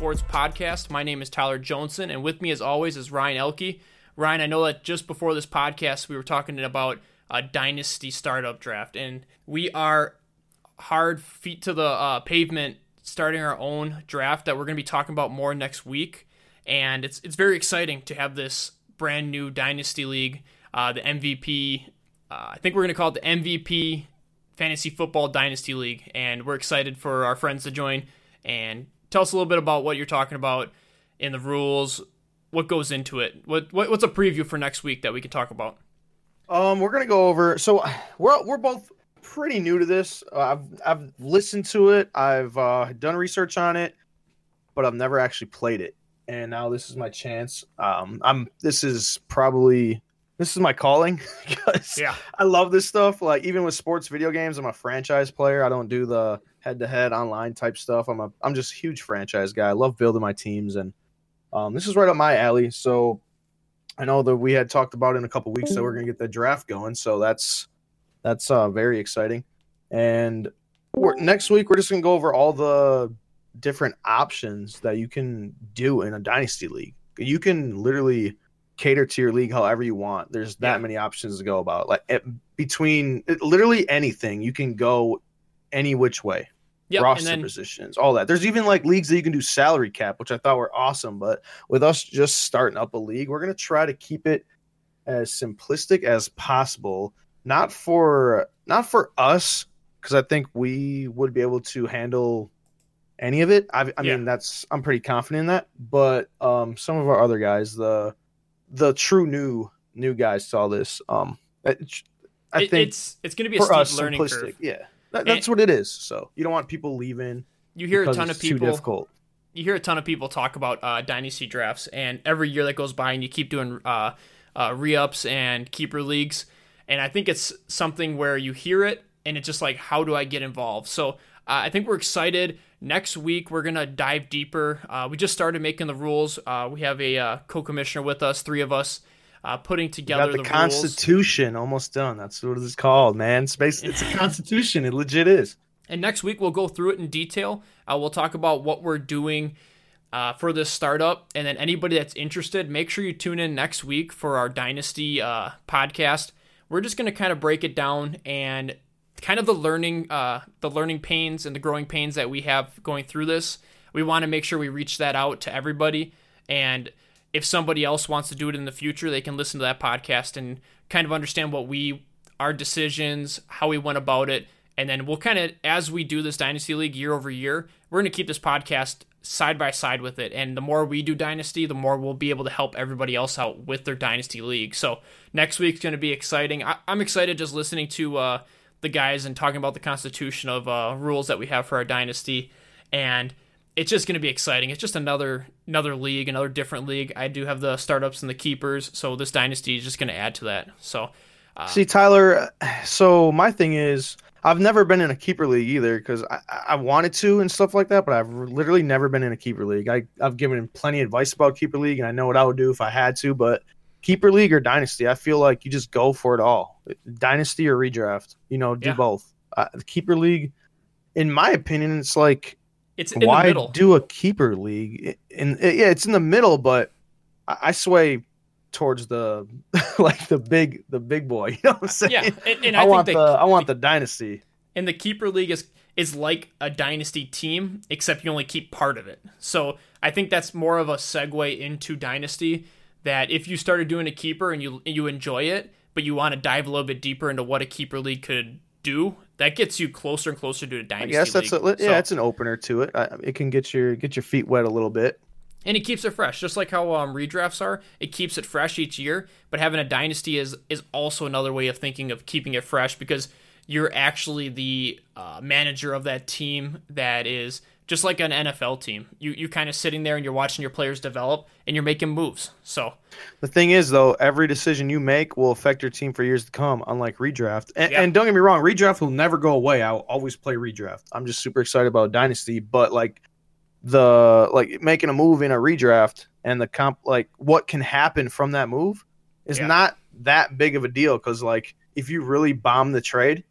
Sports Podcast. My name is Tyler Johnson, and with me, as always, is Ryan Oelke. Ryan, I know that just before this podcast, we were talking about a dynasty startup draft, and we are hard feet to the uh, pavement starting our own draft that we're going to be talking about more next week. And it's it's very exciting to have this brand new dynasty league, uh, the MVP. Uh, I think we're going to call it the MVP Fantasy Football Dynasty League, and we're excited for our friends to join and tell us a little bit about what you're talking about in the rules, what goes into it. What, what what's a preview for next week that we can talk about? Um, we're gonna go over. So we're we're both pretty new to this. Uh, I've I've listened to it. I've uh, done research on it, but I've never actually played it. And now this is my chance. Um, I'm. This is probably this is my calling because Yeah. I love this stuff. Like even with sports video games, I'm a franchise player. I don't do the head to head online type stuff. I'm a I'm just a huge franchise guy. I love building my teams and um, this is right up my alley. So I know that we had talked about in a couple weeks that we're gonna get the draft going. So that's that's uh, very exciting. And we're, next week we're just gonna go over all the different options that you can do in a dynasty league. You can literally cater to your league however you want. There's that Yeah. many options to go about. Like it, between it, literally anything, you can go any which way. Yep, roster then positions, all that. There's even like leagues that you can do salary cap, which I thought were awesome. But with us just starting up a league, we're gonna try to keep it as simplistic as possible. Not for not for us, because I think we would be able to handle any of it. I, I Yeah. mean, that's I'm pretty confident in that. But um, some of our other guys, the the true new new guys saw this. Um, it- I think it's it's going to be a steep us, learning curve. Yeah, that, that's what it is. So you don't want people leaving You hear a ton of it's too people difficult. you hear a ton of people talk about uh, dynasty drafts, and every year that goes by, and you keep doing uh, uh, re-ups and keeper leagues, and I think it's something where you hear it, and it's just like, how do I get involved? So uh, I think we're excited. Next week we're gonna dive deeper. Uh, we just started making the rules. Uh, we have a uh, co-commissioner with us, three of us, uh, putting together the, the, rules. Constitution almost done. That's what it's called, man. Space. It's a Constitution. It legit is. And next week we'll go through it in detail. Uh, we'll talk about what we're doing uh, for this startup, and then anybody that's interested, make sure you tune in next week for our Dynasty uh, podcast. We're just going to kind of break it down and kind of the learning, uh, the learning pains and the growing pains that we have going through this. We want to make sure we reach that out to everybody, and if somebody else wants to do it in the future, they can listen to that podcast and kind of understand what we, our decisions, how we went about it, and then we'll kind of, as we do this Dynasty League year over year, we're going to keep this podcast side by side with it. And the more we do Dynasty, the more we'll be able to help everybody else out with their Dynasty League. So next week's going to be exciting. I, I'm excited just listening to uh, the guys and talking about the constitution of uh, rules that we have for our Dynasty. And it's just going to be exciting. It's just another another league, another different league. I do have the startups and the keepers, so this dynasty is just going to add to that. So uh, See, Tyler. So my thing is, I've never been in a keeper league either because I, I wanted to and stuff like that, but I've literally never been in a keeper league. I, I've given him plenty of advice about keeper league, and I know what I would do if I had to. But keeper league or dynasty, I feel like you just go for it all. Dynasty or redraft, you know, do Yeah. both. Uh, the keeper league, in my opinion, it's like it's in why the middle. do a keeper league? And yeah, it's in the middle, but I, sway towards the like the big the big boy. You know what I'm saying? yeah, and, and I, I, want think the I want the dynasty. and the keeper league is is like a dynasty team, except you only keep part of it. So I think that's more of a segue into dynasty. That if you started doing a keeper and you you enjoy it, but you want to dive a little bit deeper into what a keeper league could do, that gets you closer and closer to a dynasty. guess that's a, yeah, So- it's an opener to it. I, it can get your get your feet wet a little bit. and it keeps it fresh, just like how um, redrafts are. It keeps it fresh each year. But having a dynasty is is also another way of thinking of keeping it fresh because you're actually the uh, manager of that team that is just like an NFL team. You you kind of sitting there and you're watching your players develop and you're making moves. So The thing is, though, every decision you make will affect your team for years to come. Unlike redraft, and, Yeah. and don't get me wrong, redraft will never go away. I'll always play redraft. I'm just super excited about dynasty, but like the like making a move in a redraft and the comp, like what can happen from that move, is Yeah. not that big of a deal. Because like if you really bomb the trade,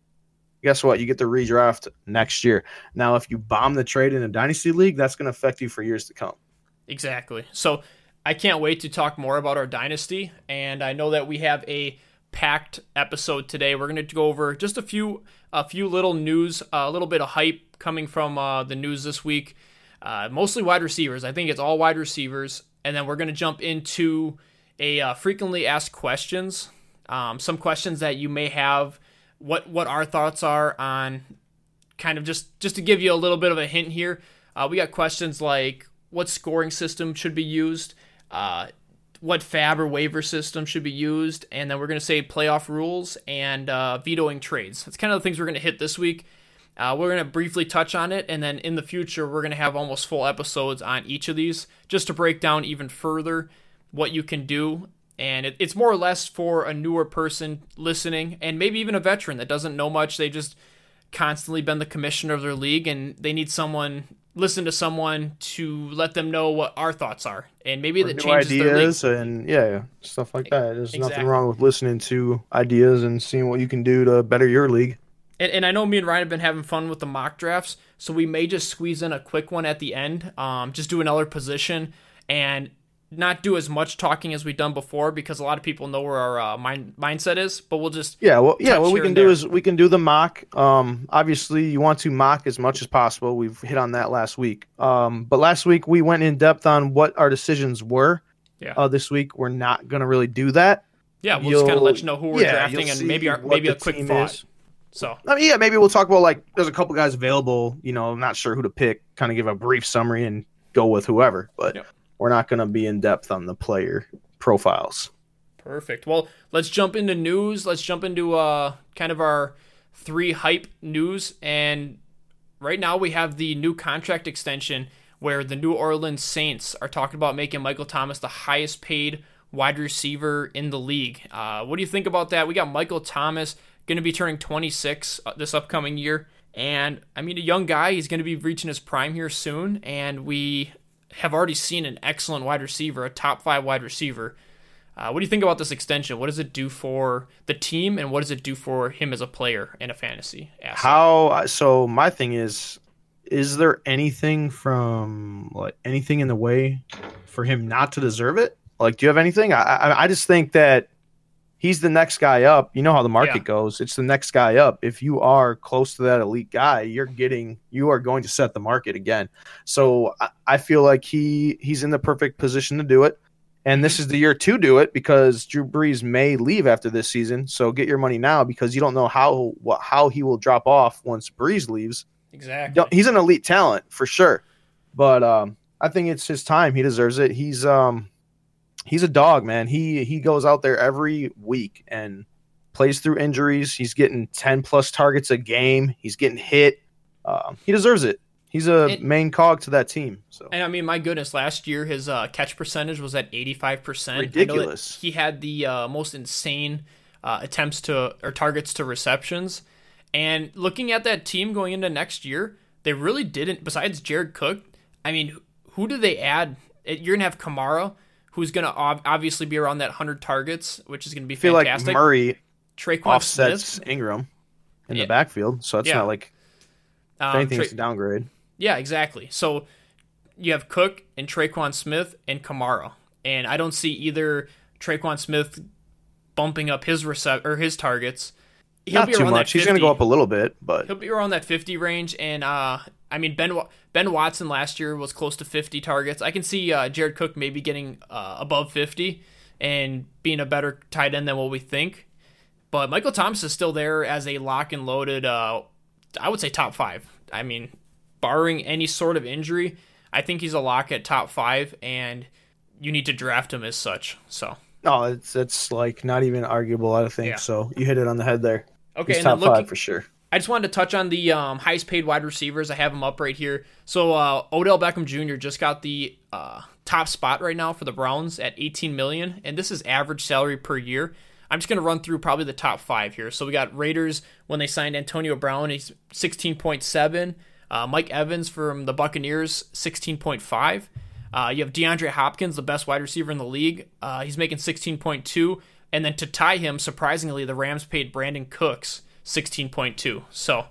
guess what? You get the redraft next year. Now, if you bomb the trade in a dynasty league, that's going to affect you for years to come. Exactly. So I can't wait to talk more about our dynasty, and I know that we have a packed episode today. We're going to go over just a few a few little news, a little bit of hype coming from uh, the news this week. Uh, mostly wide receivers. I think it's all wide receivers, and then we're going to jump into a uh, frequently asked questions. Um, some questions that you may have. What what our thoughts are on kind of just just to give you a little bit of a hint here. Uh, we got questions like what scoring system should be used, uh, what fab or waiver system should be used, and then we're going to say playoff rules and uh, vetoing trades. That's kind of the things we're going to hit this week. Uh, we're going to briefly touch on it, and then in the future, we're going to have almost full episodes on each of these just to break down even further what you can do. And it, it's more or less for a newer person listening, and maybe even a veteran that doesn't know much. They just constantly been the commissioner of their league, and they need someone listen to someone to let them know what our thoughts are, and maybe that changes ideas and yeah, stuff like that. There's exactly. nothing wrong with listening to ideas and seeing what you can do to better your league. And, and I know me and Ryan have been having fun with the mock drafts, so we may just squeeze in a quick one at the end. Um, just do another position and not do as much talking as we've done before because a lot of people know where our uh, mind, mindset is. But we'll just yeah, well, yeah. What we can do there. is we can do the mock. Um, obviously, you want to mock as much as possible. We've hit on that last week. Um, but last week we went in depth on what our decisions were. Yeah. Uh, this week we're not going to really do that. Yeah, we'll you'll, just kind of let you know who we're yeah, drafting and maybe our, maybe a quick thought. Is. So I mean, yeah, maybe we'll talk about like there's a couple guys available. You know, I'm not sure who to pick. Kind of give a brief summary and go with whoever. But yep. We're not going to be in depth on the player profiles. Perfect. Well, let's jump into news. Let's jump into uh kind of our three hype news. And right now we have the new contract extension where the New Orleans Saints are talking about making Michael Thomas the highest paid wide receiver in the league. Uh, what do you think about that? We got Michael Thomas going to be turning 26 uh, this upcoming year. And I mean, a young guy, he's going to be reaching his prime here soon. And we have already seen an excellent wide receiver, a top five wide receiver. Uh, what do you think about this extension? What does it do for the team, and what does it do for him as a player in a fantasy? Asset? How? So my thing is, is there anything from like anything in the way for him not to deserve it? Like, do you have anything? I I, I just think that he's the next guy up. You know how the market yeah. goes. It's the next guy up. If you are close to that elite guy, you're getting you are going to set the market again. So I, I feel like he he's in the perfect position to do it. And this is the year to do it because Drew Brees may leave after this season. So get your money now because you don't know how what how he will drop off once Brees leaves. Exactly. He's an elite talent for sure. But um, I think it's his time. He deserves it. He's um he's a dog, man. He he goes out there every week and plays through injuries. He's getting ten plus targets a game. He's getting hit. Uh, he deserves it. He's a and, main cog to that team. So, and I mean, my goodness, last year his uh, catch percentage was at eighty five percent. Ridiculous. He had the uh, most insane uh, attempts to or targets to receptions. And looking at that team going into next year, they really didn't. Besides Jared Cook, I mean, who do they add? You're gonna have Kamara who's going to ob- obviously be around that 100 targets, which is going to be feel fantastic. like Murray Tre'Quan offsets Smith. Ingram in yeah. the backfield, so that's yeah. not like um, anything Tra- downgrade. Yeah, exactly. So you have Cook and Tre'Quan Smith and Kamara, and I don't see either Tre'Quan Smith bumping up his recept or his targets. He'll not too much. He's going to go up a little bit, but he'll be around that 50 range, and uh, I mean, Ben Ben Watson last year was close to 50 targets. I can see uh, Jared Cook maybe getting uh, above 50 and being a better tight end than what we think. But Michael Thomas is still there as a lock and loaded. Uh, I would say top five. I mean, barring any sort of injury, I think he's a lock at top five, and you need to draft him as such. So. No, it's it's like not even arguable. I think yeah. so. You hit it on the head there. Okay, he's top looking, five for sure. I just wanted to touch on the um, highest paid wide receivers. I have them up right here. So uh, Odell Beckham Jr. just got the uh, top spot right now for the Browns at 18 million, and this is average salary per year. I'm just going to run through probably the top five here. So we got Raiders when they signed Antonio Brown, he's 16.7. Uh, Mike Evans from the Buccaneers, 16.5. Uh, you have DeAndre Hopkins, the best wide receiver in the league. Uh, he's making 16.2. And then to tie him, surprisingly, the Rams paid Brandin Cooks 16.2. So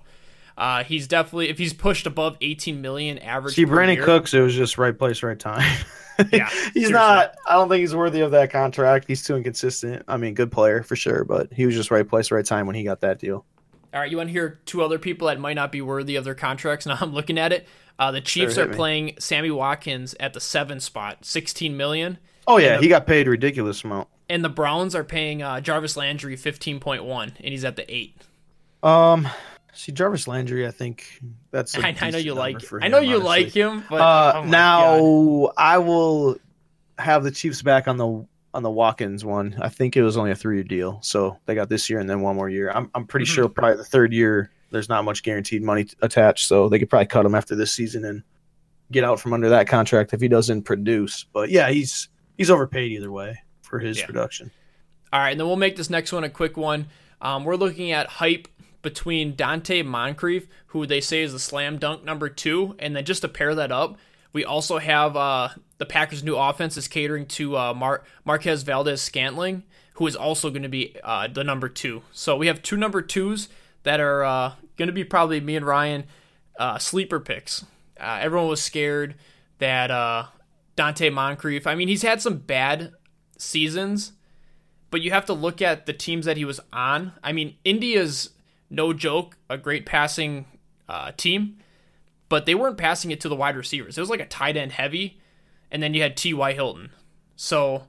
uh, he's definitely if he's pushed above 18 million average. See, Brandin year- Cooks, it was just right place, right time. Yeah, he's seriously. not. I don't think he's worthy of that contract. He's too inconsistent. I mean, good player for sure, but he was just right place, right time when he got that deal. All right, you want to hear two other people that might not be worthy of their contracts? Now I'm looking at it. Uh, the Chiefs Sure, are playing Sammy Watkins at the seven spot, 16 million, Oh yeah, the- he got paid a ridiculous amount. and the Browns are paying uh, Jarvis Landry 15.1, and he's at the eight. Um, see Jarvis Landry, I think that's. a I, I know you like. for I know you honestly. like him, but Uh, oh now God. I will have the Chiefs back on the on the Watkins one. I think it was only a three year deal, so they got this year and then one more year. I'm I'm pretty Mhm. sure probably the third year there's not much guaranteed money attached, so they could probably cut him after this season and get out from under that contract if he doesn't produce. But yeah, he's he's overpaid either way for his Yeah. production. All right, and then we'll make this next one a quick one. Um, we're looking at hype between Donte Moncrief, who they say is the slam dunk number two, and then just to pair that up, we also have uh, the Packers' new offense is catering to uh, Mar- Marquez Valdes Scantling, who is also going to be uh, the number two. So we have two number twos that are uh, going to be probably me and Ryan uh, sleeper picks. Uh, everyone was scared that Donte Moncrief. I mean, he's had some bad seasons, but you have to look at the teams that he was on. I mean, India's no joke, a great passing uh, team, but they weren't passing it to the wide receivers. It was like a tight end heavy, and then you had T.Y. Hilton. So,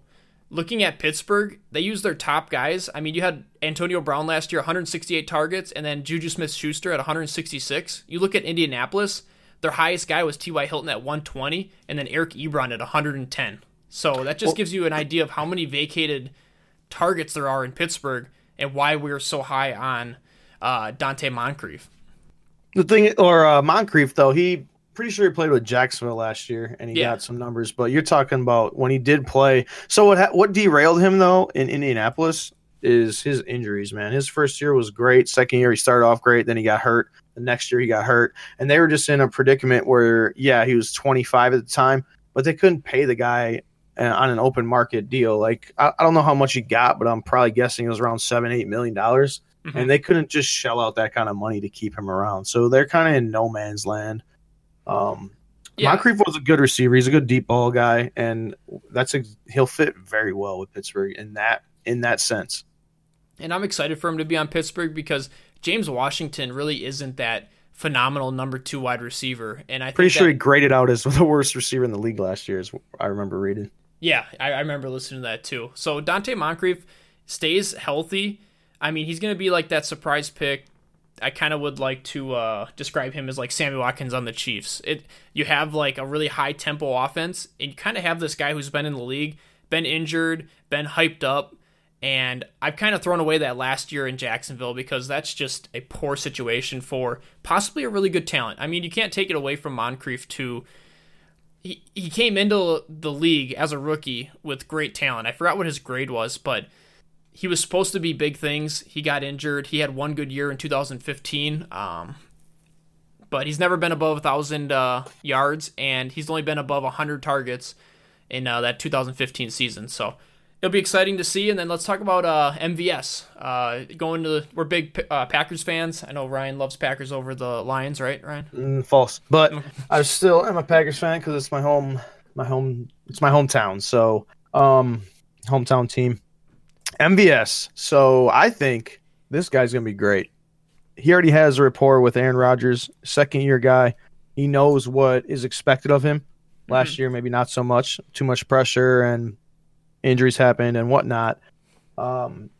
looking at Pittsburgh, they used their top guys. I mean, you had Antonio Brown last year, 168 targets, and then Juju Smith Schuster at 166. You look at Indianapolis, their highest guy was T.Y. Hilton at 120, and then Eric Ebron at 110. So, that just Well- gives you an idea of how many vacated targets there are in Pittsburgh and why we're so high on uh, Donte Moncrief. The thing, or uh, Moncrief though, he pretty sure he played with Jacksonville last year, and he Yeah. got some numbers. But you're talking about when he did play. So what ha- what derailed him though in Indianapolis is his injuries. Man, his first year was great. Second year he started off great, then he got hurt. The next year he got hurt, and they were just in a predicament where yeah, he was 25 at the time, but they couldn't pay the guy on an open market deal. Like I, I don't know how much he got, but I'm probably guessing it was around seven eight million dollars Mhm. and they couldn't just shell out that kind of money to keep him around. So they're kind of in no man's land. Um, Yeah. Moncrief was a good receiver. He's a good deep ball guy, and that's a, he'll fit very well with Pittsburgh in that in that sense. And I'm excited for him to be on Pittsburgh because James Washington really isn't that phenomenal number two wide receiver. And I think Pretty sure that- he graded out as the worst receiver in the league last year. Is I remember reading. Yeah, I, I remember listening to that too. So Donte Moncrief stays healthy. I mean, he's going to be like that surprise pick. I kind of would like to uh, describe him as like Sammy Watkins on the Chiefs. It you have like a really high tempo offense, and you kind of have this guy who's been in the league, been injured, been hyped up, and I've kind of thrown away that last year in Jacksonville because that's just a poor situation for possibly a really good talent. I mean, you can't take it away from Moncrief to he, he came into the league as a rookie with great talent. I forgot what his grade was, but he was supposed to be big things. He got injured. He had one good year in 2015. Um, but he's never been above 1,000 uh, yards, and he's only been above 100 targets in uh, that 2015 season. So it'll be exciting to see. And then let's talk about uh, MVS. Uh, going to we're big uh, Packers fans. I know Ryan loves Packers over the Lions, right, Ryan? Mm, false, but I still am a Packers fan because it's my home, my home, it's my hometown. So, um, hometown team, MVS. So I think this guy's gonna be great. He already has a rapport with Aaron Rodgers, second year guy. He knows what is expected of him. Last year, maybe not so much, too much pressure and injuries happened and whatnot. Um,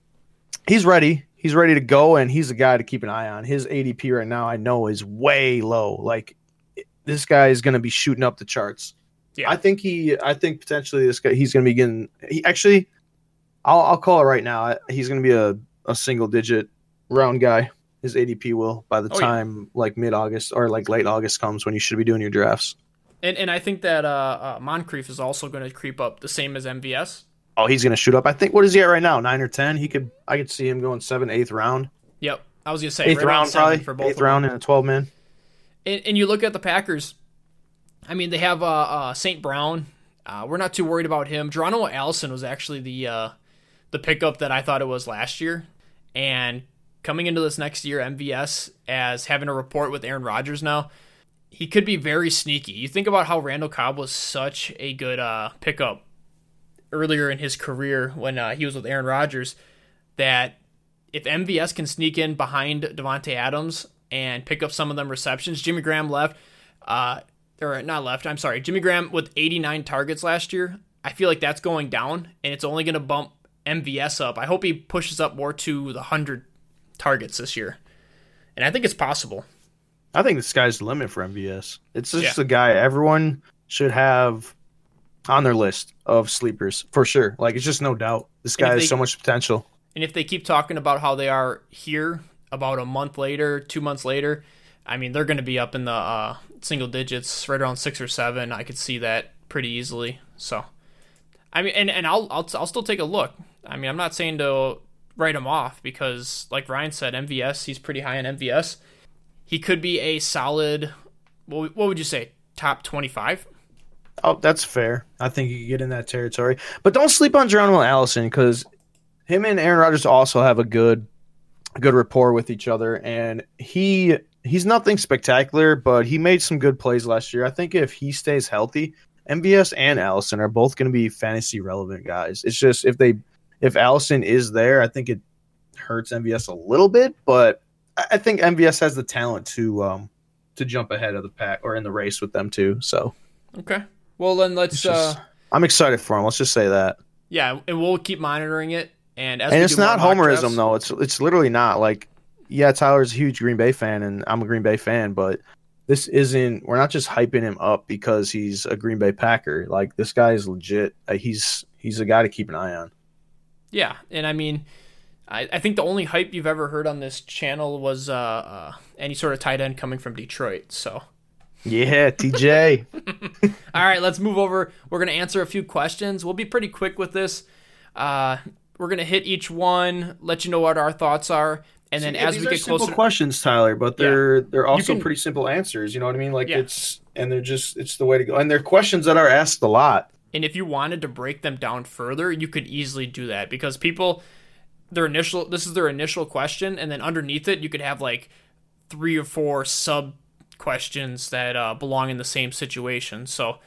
he's ready. He's ready to go, and he's a guy to keep an eye on. His ADP right now, I know, is way low. Like this guy is going to be shooting up the charts. Yeah. I think he. I think potentially this guy. He's going to be getting. He actually, I'll I'll call it right now. He's going to be a a single digit round guy. His ADP will by the Oh, yeah. time like mid August or like late August comes when you should be doing your drafts. And and I think that uh, uh, Moncrief is also going to creep up the same as MVS. Oh, he's going to shoot up. I think what is he at right now? Nine or ten? He could. I could see him going seven, eighth round, Yep, I was going to say eighth right round probably. for both. eighth round in a twelve man. And, and you look at the Packers. I mean, they have uh, uh, St. Brown. Uh, we're not too worried about him. Geronimo Allison was actually the uh, the pickup that I thought it was last year, and coming into this next year, MVS as having a report with Aaron Rodgers now, he could be very sneaky. You think about how Randall Cobb was such a good uh, pickup earlier in his career when uh, he was with Aaron Rodgers. That if MVS can sneak in behind Davante Adams and pick up some of them receptions, Jimmy Graham left, uh, or not left. I'm sorry, Jimmy Graham with 89 targets last year. I feel like that's going down, and it's only going to bump MVS up. I hope he pushes up more to the 100 targets this year, and I think it's possible. I think the sky's the limit for MVS. It's just yeah. a guy everyone should have on their list of sleepers for sure. Like it's just no doubt. This guy has so much potential. And if they keep talking about how they are here about a month later, two months later, I mean they're going to be up in the uh, single digits, right around six or seven. I could see that pretty easily. So, I mean, and, and I'll, I'll I'll still take a look. I mean, I'm not saying to write him off because, like Ryan said, MVS he's pretty high on MVS. He could be a solid. What, what would you say? Top 25? Oh, that's fair. I think you get in that territory. But don't sleep on Geronimo Allison because him and Aaron Rodgers also have a good good rapport with each other and he he's nothing spectacular, but he made some good plays last year. I think if he stays healthy, MVS and Allison are both going to be fantasy relevant guys. It's just if they if Allison is there, I think it hurts MVS a little bit, but I think MVS has the talent to um to jump ahead of the pack or in the race with them too. So okay, well then let's. Just, uh, I'm excited for him. Let's just say that. Yeah, and we'll keep monitoring it. And and it's not homerism drafts, though. It's it's literally not like yeah. Tyler's a huge Green Bay fan, and I'm a Green Bay fan, but this isn't. We're not just hyping him up because he's a Green Bay Packer. Like this guy is legit. Uh, he's he's a guy to keep an eye on. Yeah, and I mean, I, I think the only hype you've ever heard on this channel was uh, uh, any sort of tight end coming from Detroit. So yeah, TJ. All right, let's move over. We're going to answer a few questions. We'll be pretty quick with this. Uh, we're going to hit each one, let you know what our thoughts are, and then as we get closer, questions, Tyler, but they're yeah. they're also can, pretty simple answers. You know what I mean? Like yeah. it's and they're just it's the way to go. And they're questions that are asked a lot. And if you wanted to break them down further, you could easily do that because people their initial this is their initial question, and then underneath it you could have like three or four sub questions that uh, belong in the same situation. So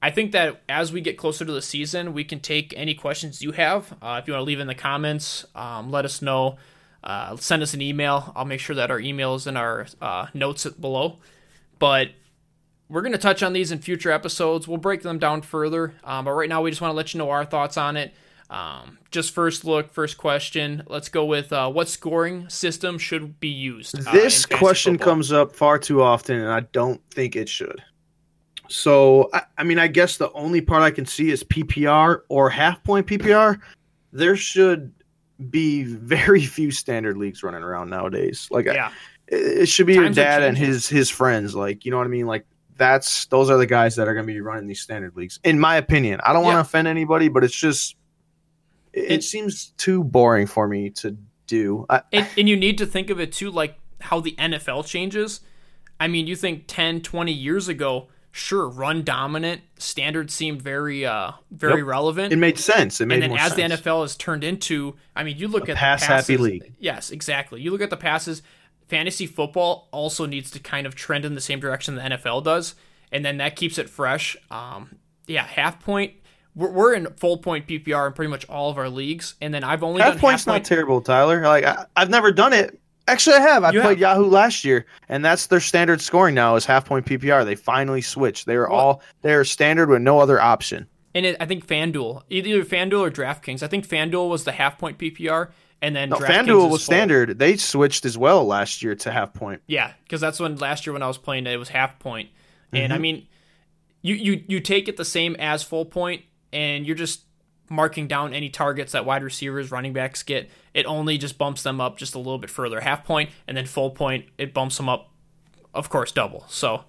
I think that as we get closer to the season, we can take any questions you have. Uh, if you want to leave in the comments, um, let us know. Uh, send us an email. I'll make sure that our email is in our uh, notes below. But we're going to touch on these in future episodes. We'll break them down further. Um, but right now, we just want to let you know our thoughts on it. Um, just first look, first question. Let's go with uh, what scoring system should be used? Uh, this question football? comes up far too often, and I don't think it should. So, I, I, mean, I guess the only part I can see is PPR or half point PPR. There should be very few standard leagues running around nowadays. Like, yeah. it, it should be Times your dad and his his friends. Like, you know what I mean? Like, that's those are the guys that are going to be running these standard leagues, in my opinion. I don't want to offend anybody, but it's just it, it seems too boring for me to do. I, and, and you need to think of it too, like how the NFL changes. I mean, you think 10, 20 years ago, sure, run dominant standards seemed very, uh, very yep. relevant. It made sense. It made and then as sense. the NFL has turned into, I mean, you look a at pass the passes, happy league. Yes, exactly. You look at the passes. Fantasy football also needs to kind of trend in the same direction the NFL does, and then that keeps it fresh. Um, yeah, half point we're, we're in full point PPR in pretty much all of our leagues, and then I've only half done point's half point. not terrible, Tyler. Like I, have never done it. Actually, I have. I you played have. Yahoo last year, and that's their standard scoring now is half point PPR. They finally switched. They are well, all they are standard with no other option. And it, I think FanDuel, either FanDuel or DraftKings. I think FanDuel was the half point PPR, and then no, FanDuel was full. standard. They switched as well last year to half point. Yeah, because that's when last year when I was playing it, it was half point. And mm-hmm. I mean, you you you take it the same as full point, and you're just marking down any targets that wide receivers, running backs get, it only just bumps them up just a little bit further. Half point and then full point, it bumps them up, of course, double. So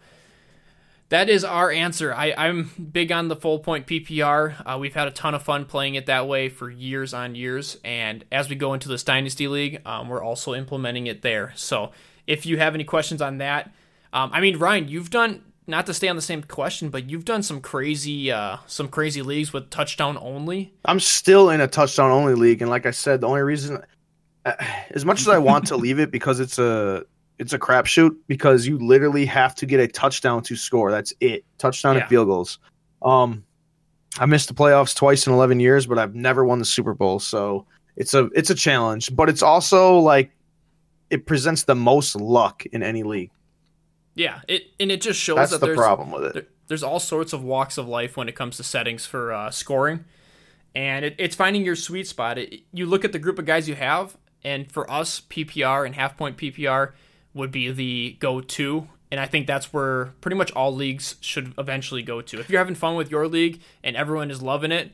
that is our answer. I, I'm big on the full point PPR. Uh, we've had a ton of fun playing it that way for years on years. And as we go into this Dynasty League, um, we're also implementing it there. So if you have any questions on that, um, I mean, Ryan, you've done not to stay on the same question, but you've done some crazy, uh, some crazy leagues with touchdown only. I'm still in a touchdown only league, and like I said, the only reason as much as I want to leave it because it's a it's a crapshoot because you literally have to get a touchdown to score. That's it. Touchdown Yeah. and field goals. Um, I missed the playoffs twice in eleven years, but I've never won the Super Bowl, so it's a it's a challenge. But it's also like it presents the most luck in any league. Yeah, it and it just shows That's that the there's problem with it. there, there's all sorts of walks of life when it comes to settings for uh, scoring, and it, it's finding your sweet spot. It, you look at the group of guys you have, and for us, PPR and half point PPR would be the go to, and I think that's where pretty much all leagues should eventually go to. If you're having fun with your league and everyone is loving it,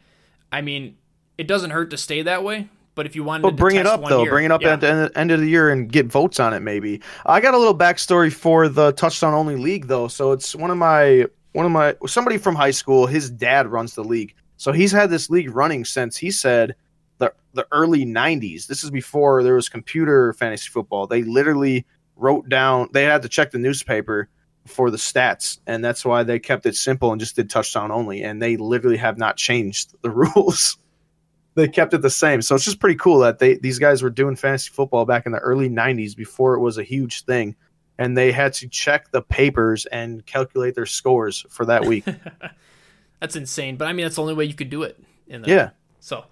I mean, it doesn't hurt to stay that way. But if you wanted But to bring it up though. year- bring it up yeah. at the end, end of the year and get votes on it. Maybe I got a little backstory for the touchdown only league though. So it's one of my one of my somebody from high school. His dad runs the league, so he's had this league running since he said the the early '90s. This is before there was computer fantasy football. They literally wrote down. They had to check the newspaper for the stats, and that's why they kept it simple and just did touchdown only. And they literally have not changed the rules they kept it the same. So it's just pretty cool that they these guys were doing fantasy football back in the early '90s before it was a huge thing, and they had to check the papers and calculate their scores for that week. That's insane. But I mean, that's the only way you could do it. In the, yeah, So,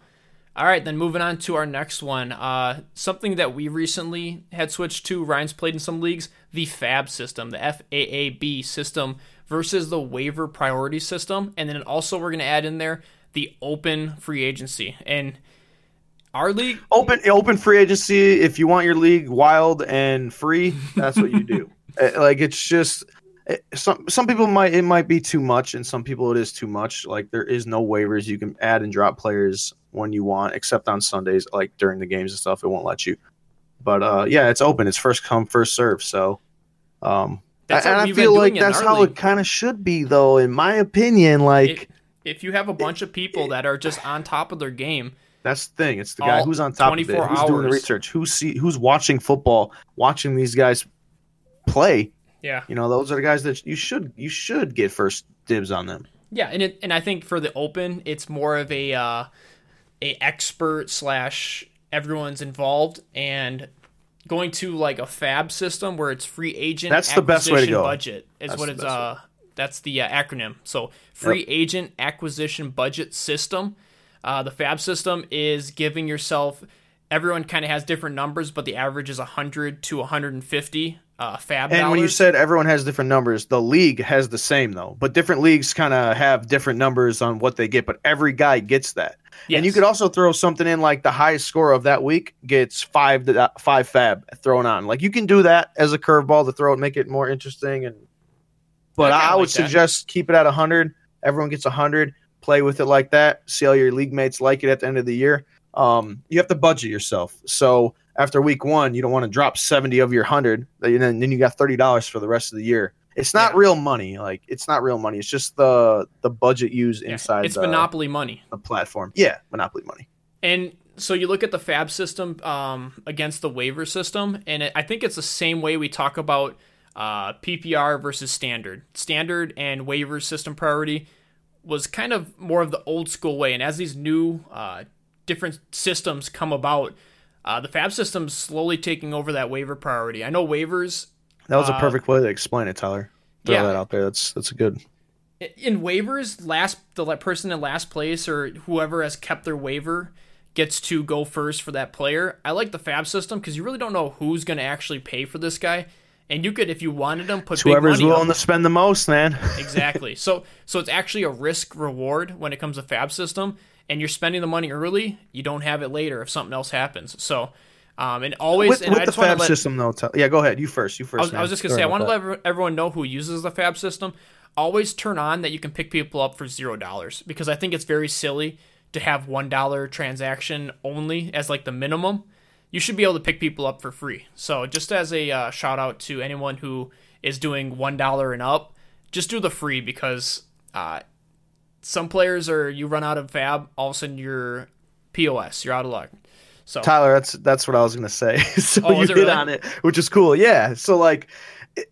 all right, then moving on to our next one. Uh, something that we recently had switched to. Ryan's played in some leagues. The FAB system, the FAAB system versus the waiver priority system, and then also we're going to add in there the open free agency. And our league, open open free agency. If you want your league wild and free, that's what you do. Uh, like it's just it- some some people might it might be too much, and some people it is too much. Like there is no waivers. You can add and drop players when you want, except on Sundays, like during the games and stuff. It won't let you. But uh, yeah, it's open. It's first come first serve. So. Um, That's and I feel like that's how league. it kind of should be, though. In my opinion, like if, if you have a bunch of people that are just on top of their game, That's the thing. It's the guy who's on top of it, 24 who's doing the research, who's see, who's watching football, watching these guys play. yeah, You know, those are the guys that you should you should get first dibs on them. Yeah, and it, and I think for the open, it's more of a uh, a expert slash everyone's involved and going to like a fab system where it's free agent. That's the best way to go. Budget is That's what it's uh that's the uh, acronym. So free agent acquisition budget system. Uh, the fab system is giving yourself. Everyone kind of has different numbers, but the average is 100 to 150 uh, fab And when you said everyone has different numbers, the league has the same though. But different leagues kind of have different numbers on what they get, but every guy gets that. And you could also throw something in like the highest score of that week gets five to, five fab thrown on. Like you can do that as a curveball to throw it, make it more interesting. And but I I, would like suggest keep it at hundred. Everyone gets hundred. Play with it like that. See how your league mates like it at the end of the year. Um, you have to budget yourself. So after week one, you don't want to drop seventy of your hundred. And then, then you got thirty dollars for the rest of the year. It's not Yeah. real money. Like it's not real money. It's just the the budget used Yeah, inside it's the, monopoly money. the platform. Yeah, monopoly money. And so you look at the fab system um, against the waiver system, and it, I think it's the same way we talk about uh, PPR versus standard. Standard and waiver system priority was kind of more of the old school way, and as these new uh, different systems come about, uh, the fab system's slowly taking over that waiver priority. I know waivers That was a Uh, perfect way to explain it, Tyler. Throw yeah. that out there. That's that's a good. in waivers, last the person in last place or whoever has kept their waiver gets to go first for that player. I like the fab system because you really don't know who's going to actually pay for this guy, and you could, if you wanted them, put It's whoever's willing to spend the most, man. exactly. So so it's actually a risk reward when it comes to fab system, and you're spending the money early. You don't have it later if something else happens. So. Um, and always with and with the fab let- system, though. Ty- yeah, go ahead. You first. You first. I was, I was just gonna Sorry say, I want to let everyone know who uses the Fab system. Always turn on that you can pick people up for zero dollars because I think it's very silly to have one dollar transaction only as like the minimum. You should be able to pick people up for free. So just as a uh, shout out to anyone who is doing one dollar and up, just do the free because uh, some players are you run out of Fab, all of a sudden you're POS, you're out of luck. So Tyler, that's that's what I was gonna say. so Oh, you hit really? on it, which is cool. Yeah. So like, it,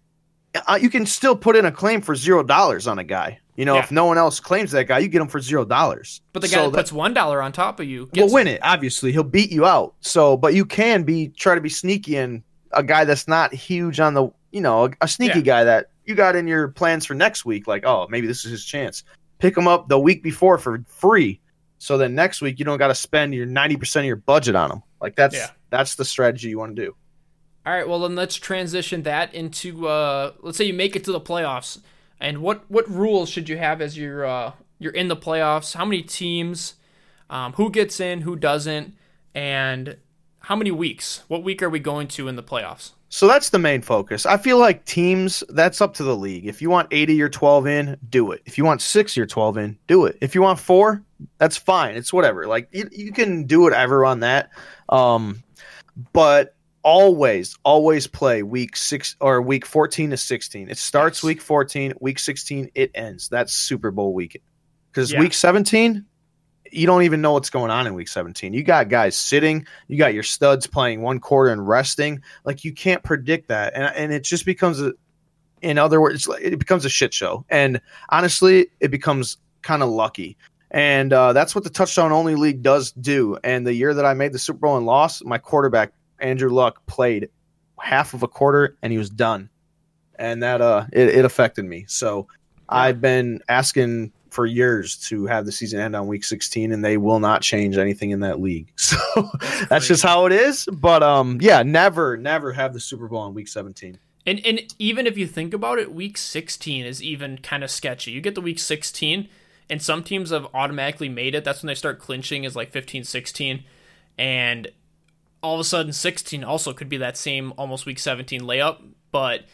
uh, you can still put in a claim for zero dollars on a guy. You know, Yeah. if no one else claims that guy, you get him for zero dollars. But the guy So that puts one dollar on top of you will win it. Obviously, he'll beat you out. So, but you can be try to be sneaky and a guy that's not huge on the, you know, a, a sneaky Yeah. guy that you got in your plans for next week. Like, oh, maybe this is his chance. Pick him up the week before for free. So then next week you don't got to spend your ninety percent of your budget on him. Like that's Yeah. that's the strategy you want to do. All right, well then let's transition that into uh let's say you make it to the playoffs. And what what rules should you have as you're uh you're in the playoffs? How many teams? Um, who gets in, who doesn't, and how many weeks? What week are we going to in the playoffs? So that's the main focus. I feel like teams, that's up to the league. If you want 80 or 12 in, do it. If you want 60 or 12 in, do it. If you want four, that's fine. It's whatever. Like you, you can do whatever on that. Um, but always, always play week six or week 14 to 16. It starts week 14, week 16, it ends. That's Super Bowl weekend. Because Yeah. week 17, you don't even know what's going on in week 17. You got guys sitting, you got your studs playing one quarter and resting. Like you can't predict that. And and it just becomes a in other words, it becomes a shit show. And honestly, it becomes kind of lucky. And uh, that's what the touchdown only league does do. And the year that I made the Super Bowl and lost, my quarterback Andrew Luck played half of a quarter and he was done. And that uh it, it affected me. So I've been asking for years to have the season end on week 16 and they will not change anything in that league. So that's just how it is. But um yeah, never, never have the Super Bowl on week 17. And and even if you think about it, week 16 is even kind of sketchy. You get the week 16 and some teams have automatically made it. That's when they start clinching is like 15 16 and all of a sudden 16 also could be that same almost week 17 layup, but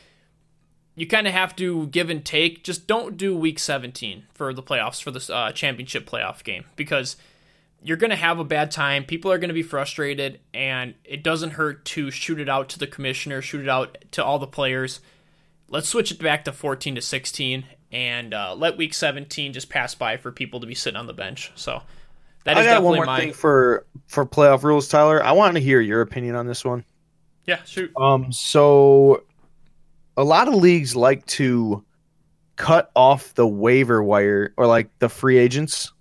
you kind of have to give and take. Just don't do week 17 for the playoffs for this uh, championship playoff game because you're going to have a bad time. People are going to be frustrated, and it doesn't hurt to shoot it out to the commissioner, shoot it out to all the players. Let's switch it back to 14 to 16 and uh, let week 17 just pass by for people to be sitting on the bench. So that I got one more my. thing for for playoff rules, Tyler. I want to hear your opinion on this one. Yeah, shoot. Um, so a lot of leagues like to cut off the waiver wire or like the free agents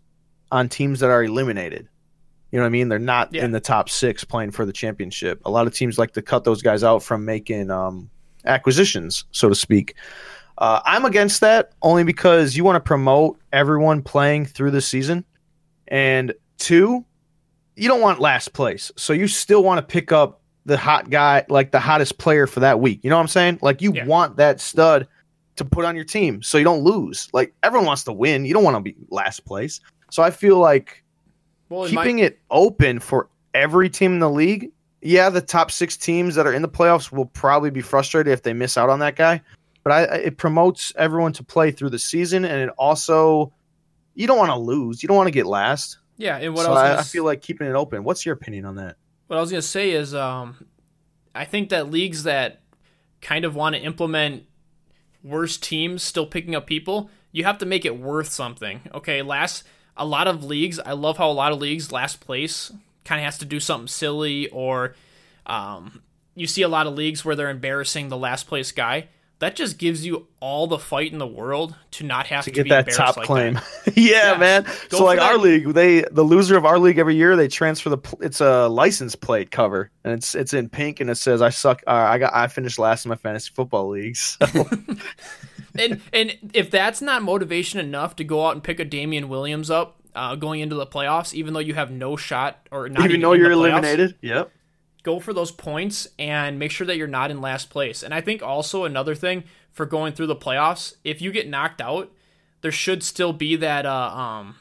on teams that are eliminated. You know what I mean? They're not Yeah. in the top six playing for the championship. A lot of teams like to cut those guys out from making um, acquisitions, so to speak. Uh, I'm against that only because you want to promote everyone playing through the season. And two, you don't want last place. So you still want to pick up the hot guy, like the hottest player for that week. You know what I'm saying? Like you Yeah. want that stud to put on your team so you don't lose. Like everyone wants to win. You don't want to be last place. So I feel like Well, in my- keeping it open for every team in the league. Yeah, the top six teams that are in the playoffs will probably be frustrated if they miss out on that guy. But I- it promotes everyone to play through the season, and it also you don't want to lose. You don't want to get last. yeah, and what so I was I, gonna I s- feel like keeping it open. What's your opinion on that? what I was gonna say is, um, I think that leagues that kind of want to implement worse teams still picking up people, you have to make it worth something. Okay, last a lot of leagues, I love how a lot of leagues last place kind of has to do something silly, or um, you see a lot of leagues where they're embarrassing the last place guy. That just gives you all the fight in the world to not have to to, get be that top like claim. that. yeah, Yeah. man. Go so like for our league, they the loser of our league every year they transfer the it's a license plate cover and it's it's in pink and it says I suck. Uh, I got I finished last in my fantasy football league. So and and if that's not motivation enough to go out and pick a Damien Williams up uh, going into the playoffs, even though you have no shot or not even though in you're eliminated, yep. Go for those points and make sure that you're not in last place. And I think also another thing for going through the playoffs, if you get knocked out, there should still be that uh, um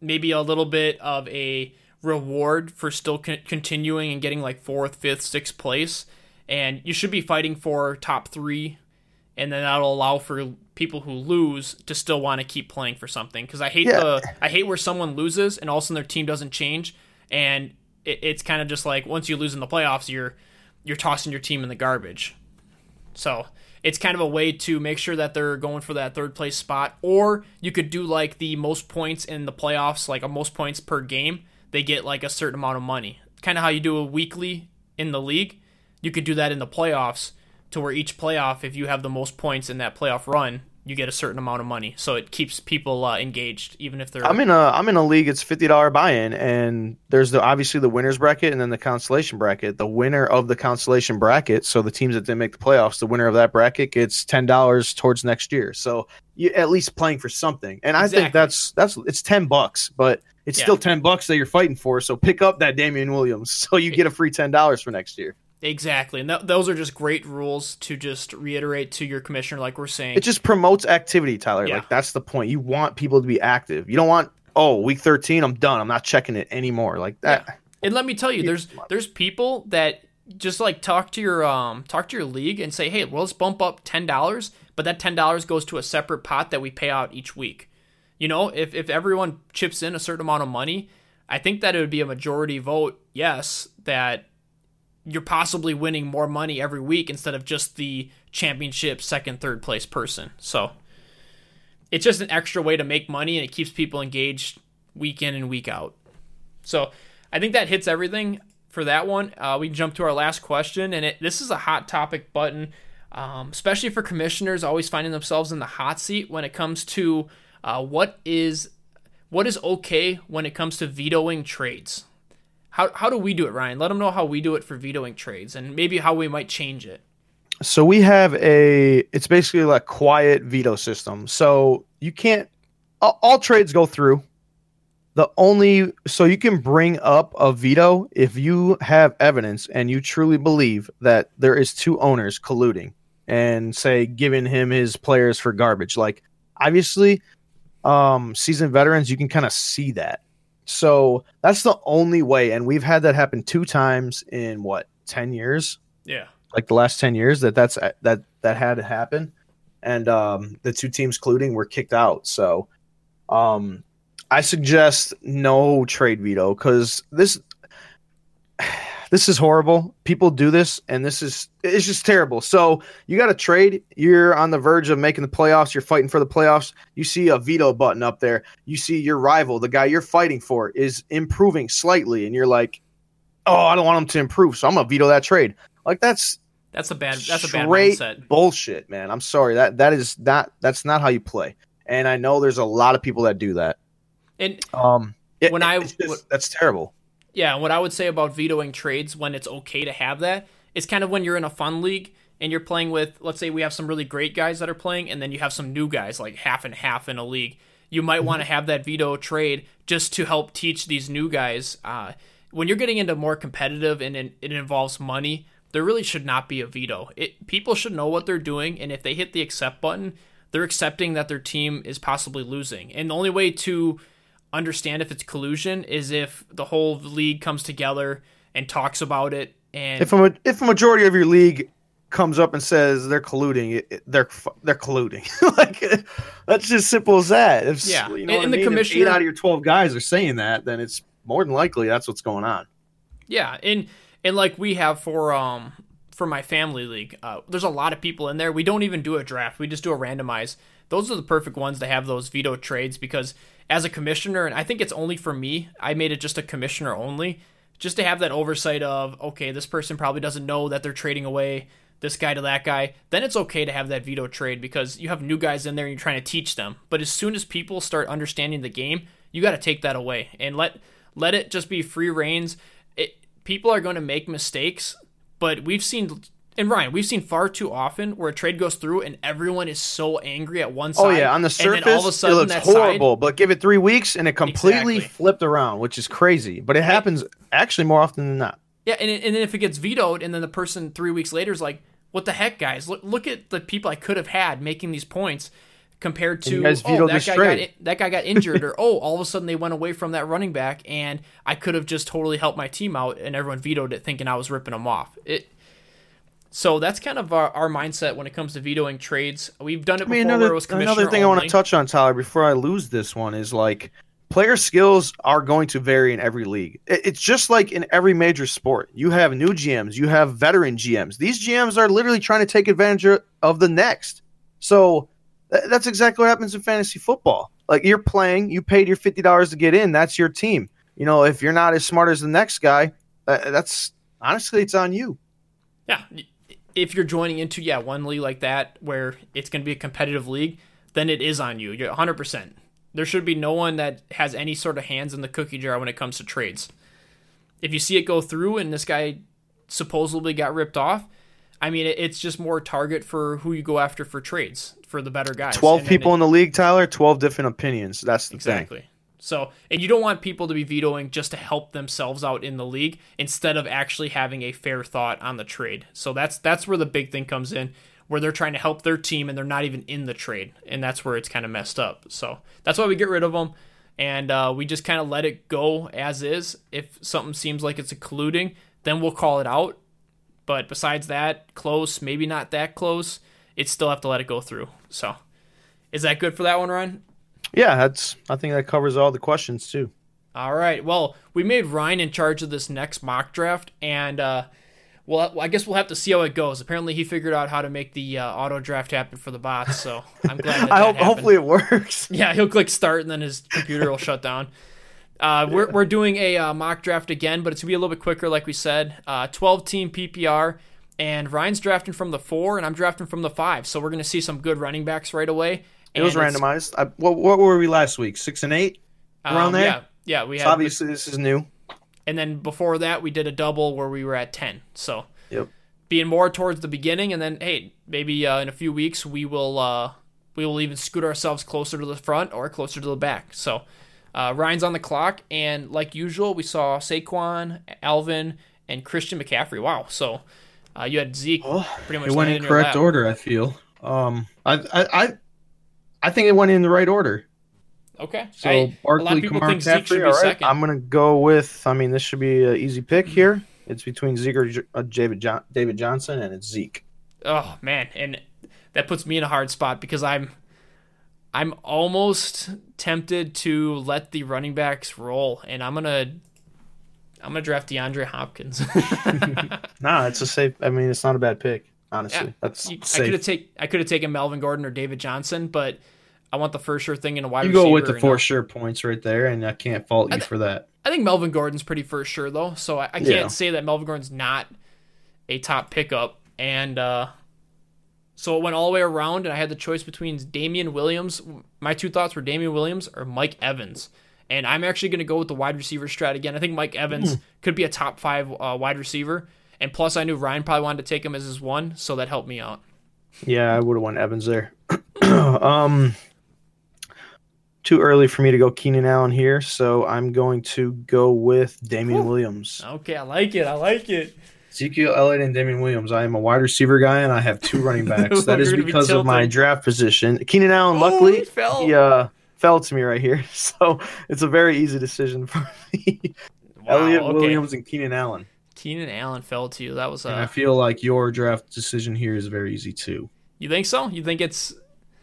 maybe a little bit of a reward for still con- continuing and getting like fourth, fifth, sixth place. And you should be fighting for top three, and then that'll allow for people who lose to still want to keep playing for something. Because I hate Yeah. the I hate where someone loses and all of a sudden their team doesn't change, and it, it's kind of just like once you lose in the playoffs, you're you're tossing your team in the garbage. So it's kind of a way to make sure that they're going for that third place spot. Or you could do like the most points in the playoffs, like a most points per game. They get like a certain amount of money. Kind of how you do a weekly in the league. You could do that in the playoffs to where each playoff, if you have the most points in that playoff run, you get a certain amount of money. So it keeps people uh, engaged, even if they're. I'm in a I'm in a league. It's fifty dollar buy in, and there's the obviously the winners bracket and then the consolation bracket. The winner of the consolation bracket, so the teams that didn't make the playoffs, the winner of that bracket gets ten dollars towards next year. So you at least playing for something, and I Exactly. think that's that's it's ten bucks, but it's Yeah. still ten bucks that you're fighting for. So pick up that Damien Williams, so you get a free ten dollars for next year. Exactly. And th- those are just great rules to just reiterate to your commissioner, like we're saying. It just promotes activity, Tyler. Yeah. Like that's the point. You want people to be active. You don't want oh week thirteen, I'm done. I'm not checking it anymore. Like that. And let me tell you, there's there's people that just like talk to your um talk to your league and say, hey, well, let's bump up ten dollars, but that ten dollars goes to a separate pot that we pay out each week. You know, if if everyone chips in a certain amount of money, I think that it would be a majority vote, yes, that you're possibly winning more money every week instead of just the championship second, third place person. So it's just an extra way to make money and it keeps people engaged week in and week out. So I think that hits everything for that one. Uh, we can jump to our last question, and it, this is a hot topic button, um, especially for commissioners always finding themselves in the hot seat when it comes to uh, what is what is okay when it comes to vetoing trades. How, how do we do it, Ryan? Let them know how we do it for vetoing trades, and maybe how we might change it. So we have a it's basically like quiet veto system. So you can't all, all trades go through. The only so you can bring up a veto if you have evidence and you truly believe that there is two owners colluding and say giving him his players for garbage. Like obviously um seasoned veterans you can kind of see that. So that's the only way and we've had that happen two times in what 10 years Yeah. like the last 10 years that that's that that had to happen and um the two teams colluding were kicked out so um i suggest no trade veto because this this is horrible people do this and this is it's just terrible so you got to trade you're on the verge of making the playoffs you're fighting for the playoffs you see a veto button up there you see your rival the guy you're fighting for is improving slightly and you're like oh i don't want him to improve so i'm gonna veto that trade like that's That's a bad that's a bad mindset. bullshit, man. I'm sorry. That that is not that's not how you play. And I know there's a lot of people that do that. And Um it- When I- it's just- that's terrible. Yeah, what I would say about vetoing trades when it's okay to have that is kind of when you're in a fun league and you're playing with, let's say we have some really great guys that are playing, and then you have some new guys, like half and half in a league. You might want to have that veto trade just to help teach these new guys. Uh, when you're getting into more competitive and it, it involves money, there really should not be a veto. It people should know what they're doing, and if they hit the accept button, they're accepting that their team is possibly losing. And the only way to understand if it's collusion is if the whole league comes together and talks about it and If a if a majority of your league comes up and says they're colluding, they're they're colluding. like that's just simple as that. If, Yeah. you And- know and I the mean? If eight out of your twelve guys are saying that, then it's more than likely that's what's going on. yeah and and like we have for um for my family league uh, there's a lot of people in there we don't even do a draft we just do a randomize those are the perfect ones to have those veto trades because as a commissioner and i think it's only for me i made it just a commissioner only just to have that oversight of okay this person probably doesn't know that they're trading away this guy to that guy then it's okay to have that veto trade because you have new guys in there and you're trying to teach them. But as soon as people start understanding the game you got to take that away and let let it just be free reigns. It, people are going to make mistakes but we've seen and Ryan, we've seen far too often where a trade goes through and everyone is so angry at one side. Oh yeah, on the surface, all of a sudden it looks horrible. But give it three weeks, and it completely Exactly. flipped around, which is crazy. But it happens actually more often than not. Yeah, and, and then if it gets vetoed, and then the person three weeks later is like, "What the heck, guys? Look, look at the people I could have had making these points." Compared to oh, that guy got that guy got injured, or oh, all of a sudden they went away from that running back, and I could have just totally helped my team out, and everyone vetoed it, thinking I was ripping them off. It, so that's kind of our, our mindset when it comes to vetoing trades. We've done it I mean, before another, it another thing I want to touch on, Tyler, before I lose this one is like player skills are going to vary in every league. It's just like in every major sport. You have new GMs, you have veteran GMs. These GMs are literally trying to take advantage of- of the next. So that's exactly what happens in fantasy football. Like you're playing, you paid your fifty dollars to get in. That's your team. You know, if you're not as smart as the next guy, uh, that's honestly it's on you. Yeah, if you're joining into yeah one league like that where it's going to be a competitive league, then it is on you. You're 100%. There should be no one that has any sort of hands in the cookie jar when it comes to trades. If you see it go through and this guy supposedly got ripped off, I mean, it's just more target for who you go after for trades for the better guys. 12 people it, in the league, Tyler, 12 different opinions. That's the exactly. Thing. So, and you don't want people to be vetoing just to help themselves out in the league instead of actually having a fair thought on the trade. So that's that's where the big thing comes in, where they're trying to help their team and they're not even in the trade, and that's where it's kind of messed up. So that's why we get rid of them, and uh, we just kind of let it go as is. If something seems like it's a colluding, then we'll call it out. But besides that, close, maybe not that close, it still have to let it go through. So, is that good for that one, Ryan? Yeah, that's. I think that covers all the questions too. All right. Well, we made Ryan in charge of this next mock draft, and uh, well, I guess we'll have to see how it goes. Apparently, he figured out how to make the uh, auto draft happen for the bots, so I'm glad. That I hope, hopefully it works. Yeah, he'll click start, and then his computer will shut down. Uh, we're, we're doing a uh, mock draft again, but it's gonna be a little bit quicker, like we said. Uh, 12 team PPR, and Ryan's drafting from the four, and I'm drafting from the five. So we're gonna see some good running backs right away. It was randomized. I, what, what were we last week? Six and eight, around um, there. Yeah, yeah. We so had, obviously this is new. And then before that, we did a double where we were at ten. So yep. being more towards the beginning, and then hey, maybe uh, in a few weeks we will uh, we will even scoot ourselves closer to the front or closer to the back. So uh, Ryan's on the clock, and like usual, we saw Saquon, Alvin, and Christian McCaffrey. Wow. So uh, you had Zeke. Well, pretty much. It went in correct order. I feel. Um, I, I, I I think it went in the right order. Okay. So I, Barkley, Kamara, McCaffrey. All right. Second. I'm gonna go with. I mean, this should be an easy pick here. It's between Zeke or uh, David John, David Johnson, and it's Zeke. Oh man, and that puts me in a hard spot because I'm I'm almost tempted to let the running backs roll, and I'm gonna I'm gonna draft DeAndre Hopkins. nah, it's a safe. I mean, it's not a bad pick. Honestly, yeah, that's you, I could have take I could have taken Melvin Gordon or David Johnson, but I want the first sure thing in a wide. Receiver. You go with the four sure points right there, and I can't fault you th- for that. I think Melvin Gordon's pretty first sure though, so I, I can't yeah. say that Melvin Gordon's not a top pickup. And uh, so it went all the way around, and I had the choice between Damien Williams. My two thoughts were Damien Williams or Mike Evans. And I'm actually going to go with the wide receiver strat again. I think Mike Evans mm. could be a top five uh, wide receiver. And plus, I knew Ryan probably wanted to take him as his one, so that helped me out. Yeah, I would have won Evans there. um, too early for me to go Keenan Allen here, so I'm going to go with Damien Ooh. Williams. Okay, I like it. I like it. Ezekiel Elliott and Damien Williams. I am a wide receiver guy, and I have two running backs. that is because be of my draft position. Keenan Allen, oh, luckily, he fell. He, uh, fell to me right here, so it's a very easy decision for me. Wow, Elliott, okay. Williams, and Keenan Allen. Keenan Allen fell to you. That was. Uh, and I feel like your draft decision here is very easy too. You think so? You think it's?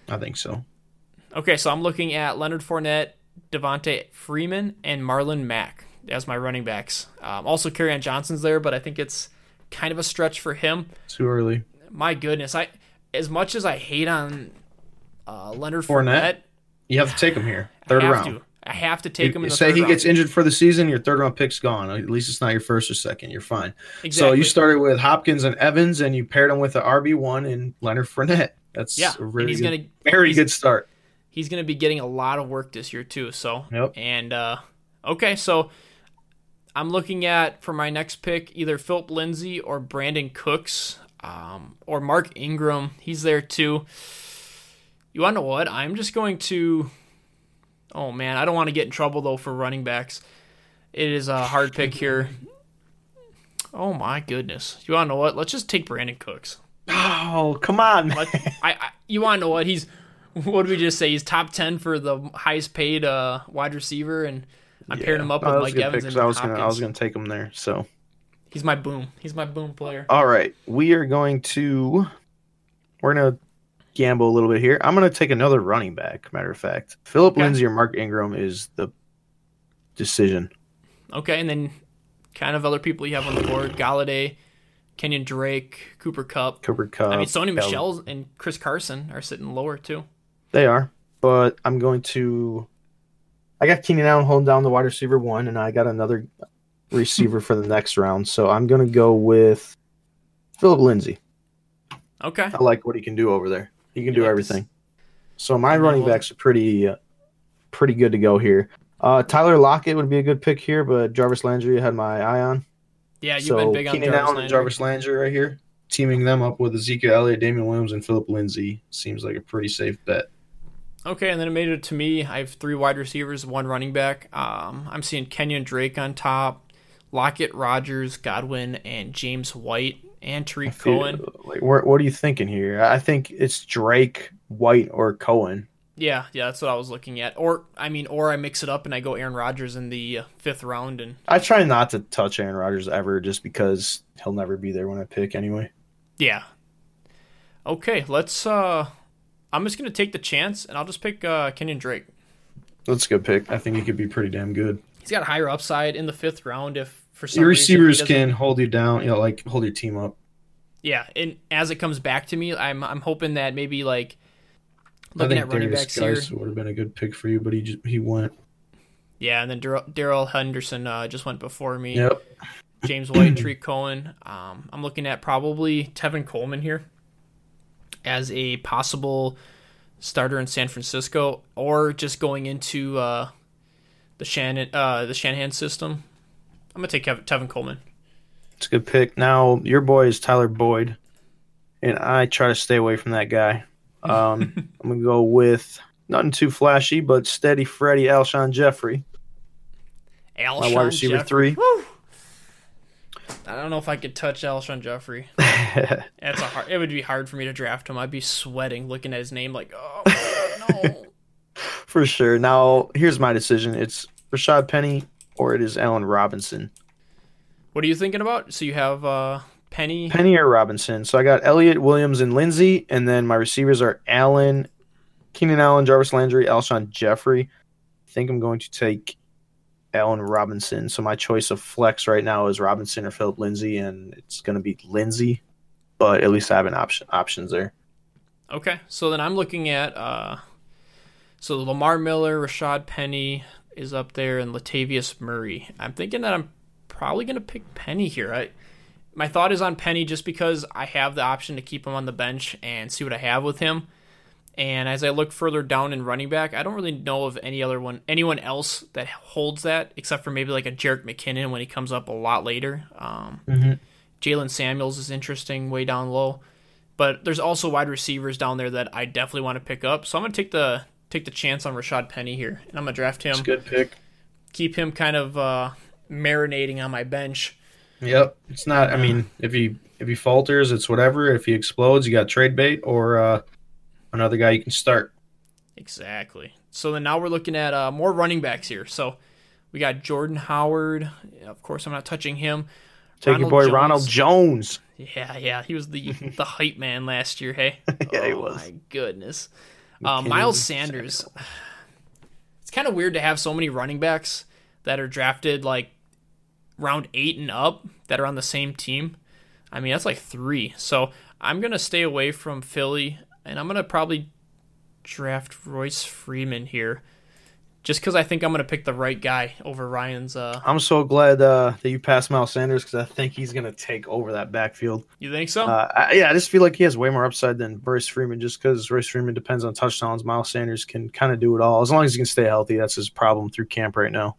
I think so. Okay, so I'm looking at Leonard Fournette, Devonta Freeman, and Marlon Mack as my running backs. Um, also, Kerryon Johnson's there, but I think it's kind of a stretch for him. Too early. My goodness, I as much as I hate on uh, Leonard Fournette, Fournette, you have to take him here, third round. To. I have to take him in the say he round. gets injured for the season, your third round pick's gone. At least it's not your first or second. You're fine. Exactly. So you started with Hopkins and Evans, and you paired him with the RB one and Leonard Fournette. That's yeah, a really he's good, gonna very good start. He's gonna be getting a lot of work this year too. So yep. And uh, okay, so I'm looking at for my next pick either Philip Lindsay or Brandin Cooks um, or Mark Ingram. He's there too. You want to know what? I'm just going to Oh man, I don't want to get in trouble though for running backs. It is a hard pick here. Oh my goodness! You want to know what? Let's just take Brandin Cooks. Oh come on! I, I, you want to know what? He's what did we just say? He's top ten for the highest paid uh, wide receiver, and I'm yeah. pairing him up with Mike Evans and I was Hopkins. gonna I was gonna take him there. So he's my boom. He's my boom player. All right, we are going to we're gonna gamble a little bit here. I'm going to take another running back. Matter of fact, Philip okay. Lindsay or Mark Ingram is the decision. Okay, and then kind of other people you have on the board: Golladay, Kenyon Drake, Cooper Kupp. Cooper Kupp. I mean, Sony Michel and Chris Carson are sitting lower too. They are, but I'm going to. I got Keenan Allen holding down the wide receiver one, and I got another receiver for the next round. So I'm going to go with Philip Lindsay. Okay. I like what he can do over there. He can do everything. So my running backs are pretty, uh, pretty good to go here. Uh, Tyler Lockett would be a good pick here, but Jarvis Landry had my eye on. Yeah, you've so been big on Keenan Jarvis Allen and Landry. Jarvis Landry right here, teaming them up with Ezekiel Elliott, Damien Williams, and Philip Lindsay seems like a pretty safe bet. Okay, and then it made it to me. I have three wide receivers, one running back. Um, I'm seeing Kenyon Drake on top, Lockett, Rodgers, Godwin, and James White, and Tarik Cohen. Like, where, what are you thinking here? I think it's Drake, White, or Cohen. Yeah, yeah, that's what I was looking at. Or I mean, or I mix it up and I go Aaron Rodgers in the uh, fifth round, and I try not to touch Aaron Rodgers ever, just because he'll never be there when I pick anyway. yeah. Okay, let's. uh I'm just gonna take the chance, and I'll just pick uh Kenyon Drake. That's a good pick. I think he could be pretty damn good. He's got higher upside in the fifth round if for some Your receivers can hold you down, you know, like hold your team up. Yeah, and as it comes back to me, I'm I'm hoping that maybe like I looking think at running backs here. Would have been a good pick for you, but he just he went. Yeah, and then Daryl Darrell Henderson uh, just went before me. Yep. James White, Tree Cohen. Um, I'm looking at probably Tevin Coleman here as a possible starter in San Francisco, or just going into uh, the Shannon uh, the Shanahan system. I'm gonna take Kev- Tevin Coleman. It's a good pick. Now your boy is Tyler Boyd, and I try to stay away from that guy. Um, I'm gonna go with nothing too flashy, but steady Freddie Alshon Jeffery, Alshon my wide receiver Jeffery. three. Woo! I don't know if I could touch Alshon Jeffery. It's a hard, it would be hard for me to draft him. I'd be sweating looking at his name like, oh God, no. for sure. Now here's my decision: it's Rashad Penny or it is Allen Robinson. What are you thinking about? So you have uh, Penny. Penny or Robinson. So I got Elliott, Williams, and Lindsay, and then my receivers are Allen, Keenan Allen, Jarvis Landry, Alshon Jeffery. I think I'm going to take Allen Robinson. So my choice of flex right now is Robinson or Philip Lindsay, and it's going to be Lindsay. But at least I have an option options there. Okay, so then I'm looking at uh, so Lamar Miller, Rashad Penny is up there, and Latavius Murray. I'm thinking that I'm probably gonna pick Penny here. I, my thought is on Penny just because I have the option to keep him on the bench and see what I have with him. And as I look further down in running back, I don't really know of any other one, anyone else that holds that, except for maybe like a Jerick McKinnon when he comes up a lot later. Um, Jaylen Samuels is interesting way down low, but there's also wide receivers down there that I definitely want to pick up. So I'm gonna take the take the chance on Rashad Penny here, and I'm gonna draft him, It's a good pick. keep him kind of uh, marinating on my bench. Yep. It's not. I mean, if he if he falters, it's whatever. If he explodes, you got trade bait or uh, another guy you can start. Exactly. So then now we're looking at uh, more running backs here. So we got Jordan Howard. Of course, I'm not touching him. Take your boy Jones. Ronald Jones. Yeah, yeah, he was the the hype man last year. Hey, Yeah, he oh, was. My goodness, uh, Miles Sanders. It's kind of weird to have so many running backs that are drafted like round eight and up that are on the same team. I mean, that's like three. So I'm gonna stay away from Philly, and I'm gonna probably draft Royce Freeman here, just because I think I'm gonna pick the right guy over Ryan's. Uh, I'm so glad uh, that you passed Miles Sanders because I think he's going to take over that backfield. you think so? Uh, I, yeah, I just feel like he has way more upside than Royce Freeman just because Royce Freeman depends on touchdowns. Miles Sanders can kind of do it all. As long as he can stay healthy, that's his problem through camp right now.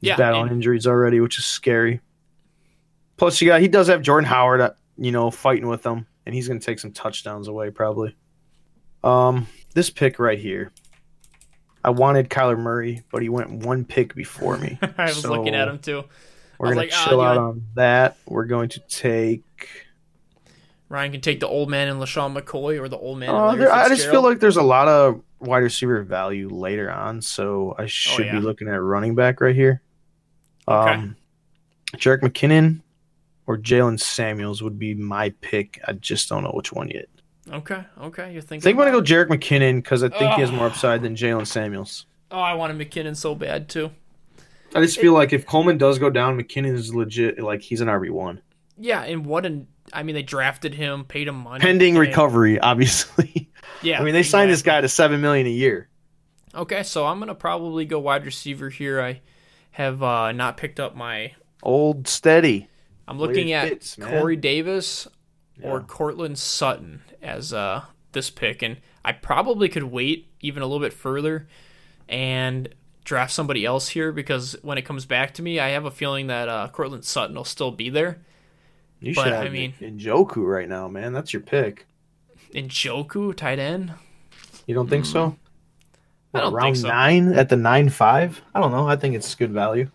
He's Yeah, battling and- injuries already, which is scary. Plus, you got he does have Jordan Howard, uh, you know, fighting with him, and he's going to take some touchdowns away probably. Um, this pick right here, I wanted Kyler Murray, but he went one pick before me. I was looking at him too. We're going to like, ah, chill you out know- on that. We're going to take. Ryan can take the old man and LeSean McCoy or the old man. Uh, there, I just feel like there's a lot of wide receiver value later on, so I should yeah. be looking at running back right here. Okay. Um, Jerick McKinnon or Jaylen Samuels would be my pick. I just don't know which one yet. Okay, okay, you're I thinking. think I'm gonna go it. Jerick McKinnon because I think he has more upside than Jaylen Samuels. Oh, I wanted McKinnon so bad too. I just feel like if Coleman does go down, McKinnon is legit. Like he's an RB one, Yeah, and what an I mean, they drafted him, paid him money, pending and- recovery, obviously. Yeah, I mean they signed this guy to seven million a year. Okay, so I'm gonna probably go wide receiver here. I have uh, not picked up my. Old steady. I'm looking at fits. Corey Davis or Yeah. Courtland Sutton as uh, this pick, and I probably could wait even a little bit further and draft somebody else here because when it comes back to me, I have a feeling that uh, Courtland Sutton will still be there. You But, should I have mean- Njoku right now, man. That's your pick. Njoku, tight end. You don't think so? Hmm. I don't round think so. nine at the nine five. I don't know. I think it's good value.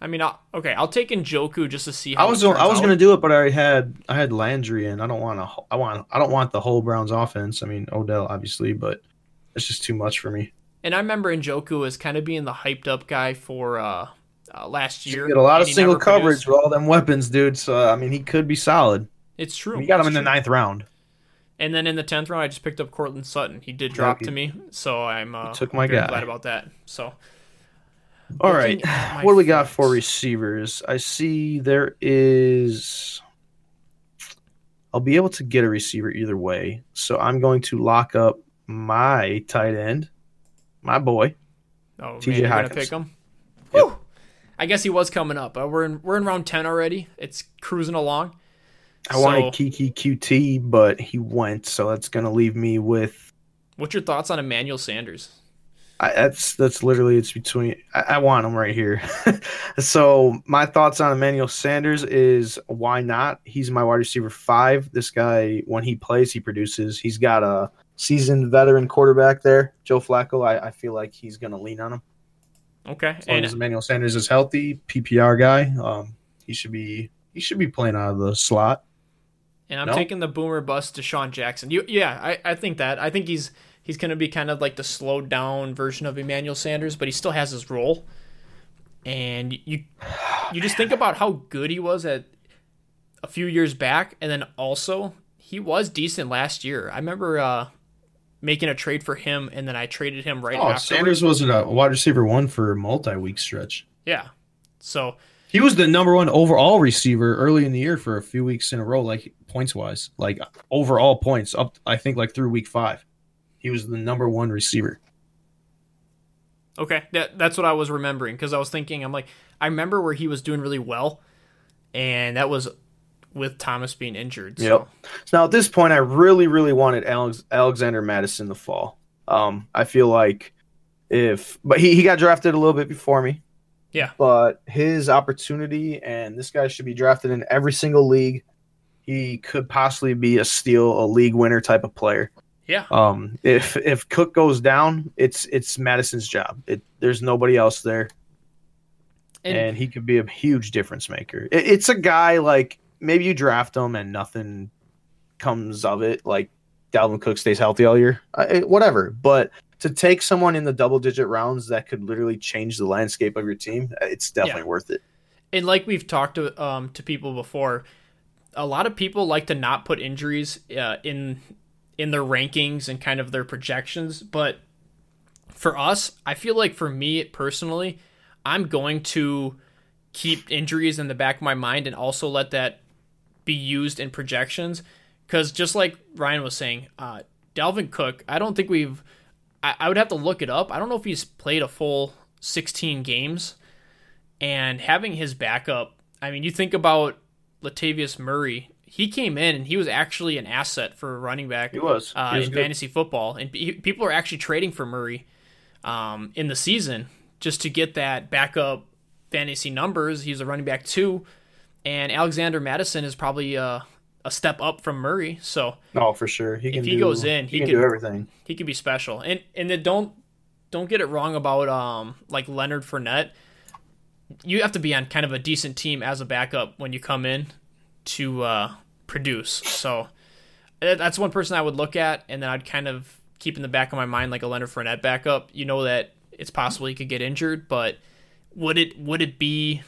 I mean, I'll, okay, I'll take Njoku just to see how I was I was out. gonna do it, but I already had I had Landry, and I don't want to. I want I don't want the whole Browns offense. I mean Odell, obviously, but it's just too much for me. And I remember Njoku as kind of being the hyped up guy for uh, uh, last year. Get a lot of single coverage produced. with all them weapons, dude. So I mean, he could be solid. It's true. You got him in the ninth round. And then in the tenth round, I just picked up Courtland Sutton. He did drop he- to me, so I'm uh, took my very guy. glad about that. So All right, what do we got for receivers? I see there is. I'll be able to get a receiver either way, so I'm going to lock up my tight end, my boy. oh, TJ man, Hawkins. pick him. Yep. I guess he was coming up. Uh, we're in we're in round ten already. It's cruising along. I So- wanted Keke Coutee, but he went, so that's going to leave me with. What's your thoughts on Emmanuel Sanders? I, that's that's literally it's between. I, I want him right here. so my thoughts on Emmanuel Sanders is why not? He's my wide receiver five. This guy, when he plays, he produces. He's got a seasoned veteran quarterback there, Joe Flacco. I, I feel like he's going to lean on him Okay, as long and as Emmanuel Sanders is healthy. PPR guy, um, he should be he should be playing out of the slot. and I'm No? taking the boomer bust DeSean Jackson. You, yeah, I, I think that. I think he's he's going to be kind of like the slowed down version of Emmanuel Sanders, but he still has his role. And you you just think about how good he was at a few years back, and then also he was decent last year. I remember uh, making a trade for him, and then I traded him right Oh, after. Sanders wasn't a wide receiver one for a multi-week stretch. Yeah. So He was the number one overall receiver early in the year for a few weeks in a row, like points wise, like overall points up. I think like through week five, he was the number one receiver. Okay, that, that's what I was remembering because I was thinking, I'm like, I remember where he was doing really well, and that was with Thomas being injured. So. Yep. So now at this point, I really, really wanted Alex, Alexander Mattison to fall. Um, I feel like if, but he, he got drafted a little bit before me. Yeah. But his opportunity, and this guy should be drafted in every single league. He could possibly be a steal, a league winner type of player. Yeah. Um, if if Cook goes down, it's it's Mattison's job. It, there's nobody else there, And, and, he could be a huge difference maker. It, it's a guy like maybe you draft him and nothing comes of it. Like Dalvin Cook stays healthy all year, it- whatever. But to take someone in the double digit rounds that could literally change the landscape of your team, uh, it's definitely worth it. and like we've talked to um to people before, a lot of people like to not put injuries uh, in in their rankings and kind of their projections, but for us, I feel like for me personally, I'm going to keep injuries in the back of my mind and also let that be used in projections because just like Ryan was saying, uh, Dalvin Cook, I don't think we've. I, I would have to look it up. I don't know if he's played a full 16 games, and having his backup. I mean, you think about Latavius Murray. He came in and he was actually an asset for running back He was. uh, He was in good. fantasy football, and pe- people are actually trading for Murray um, in the season just to get that backup fantasy numbers. He's a running back too, and Alexander Mattison is probably uh, a step up from Murray, so No, for sure. He can he do, goes in, he he, can could- do everything. he could be special. And and then don't don't get it wrong about um like Leonard Fournette. You have to be on kind of a decent team as a backup when you come in to uh, produce. So that's one person I would look at, and then I'd kind of keep in the back of my mind like a Leonard Fournette backup. You know that it's possible he could get injured, but would it would it be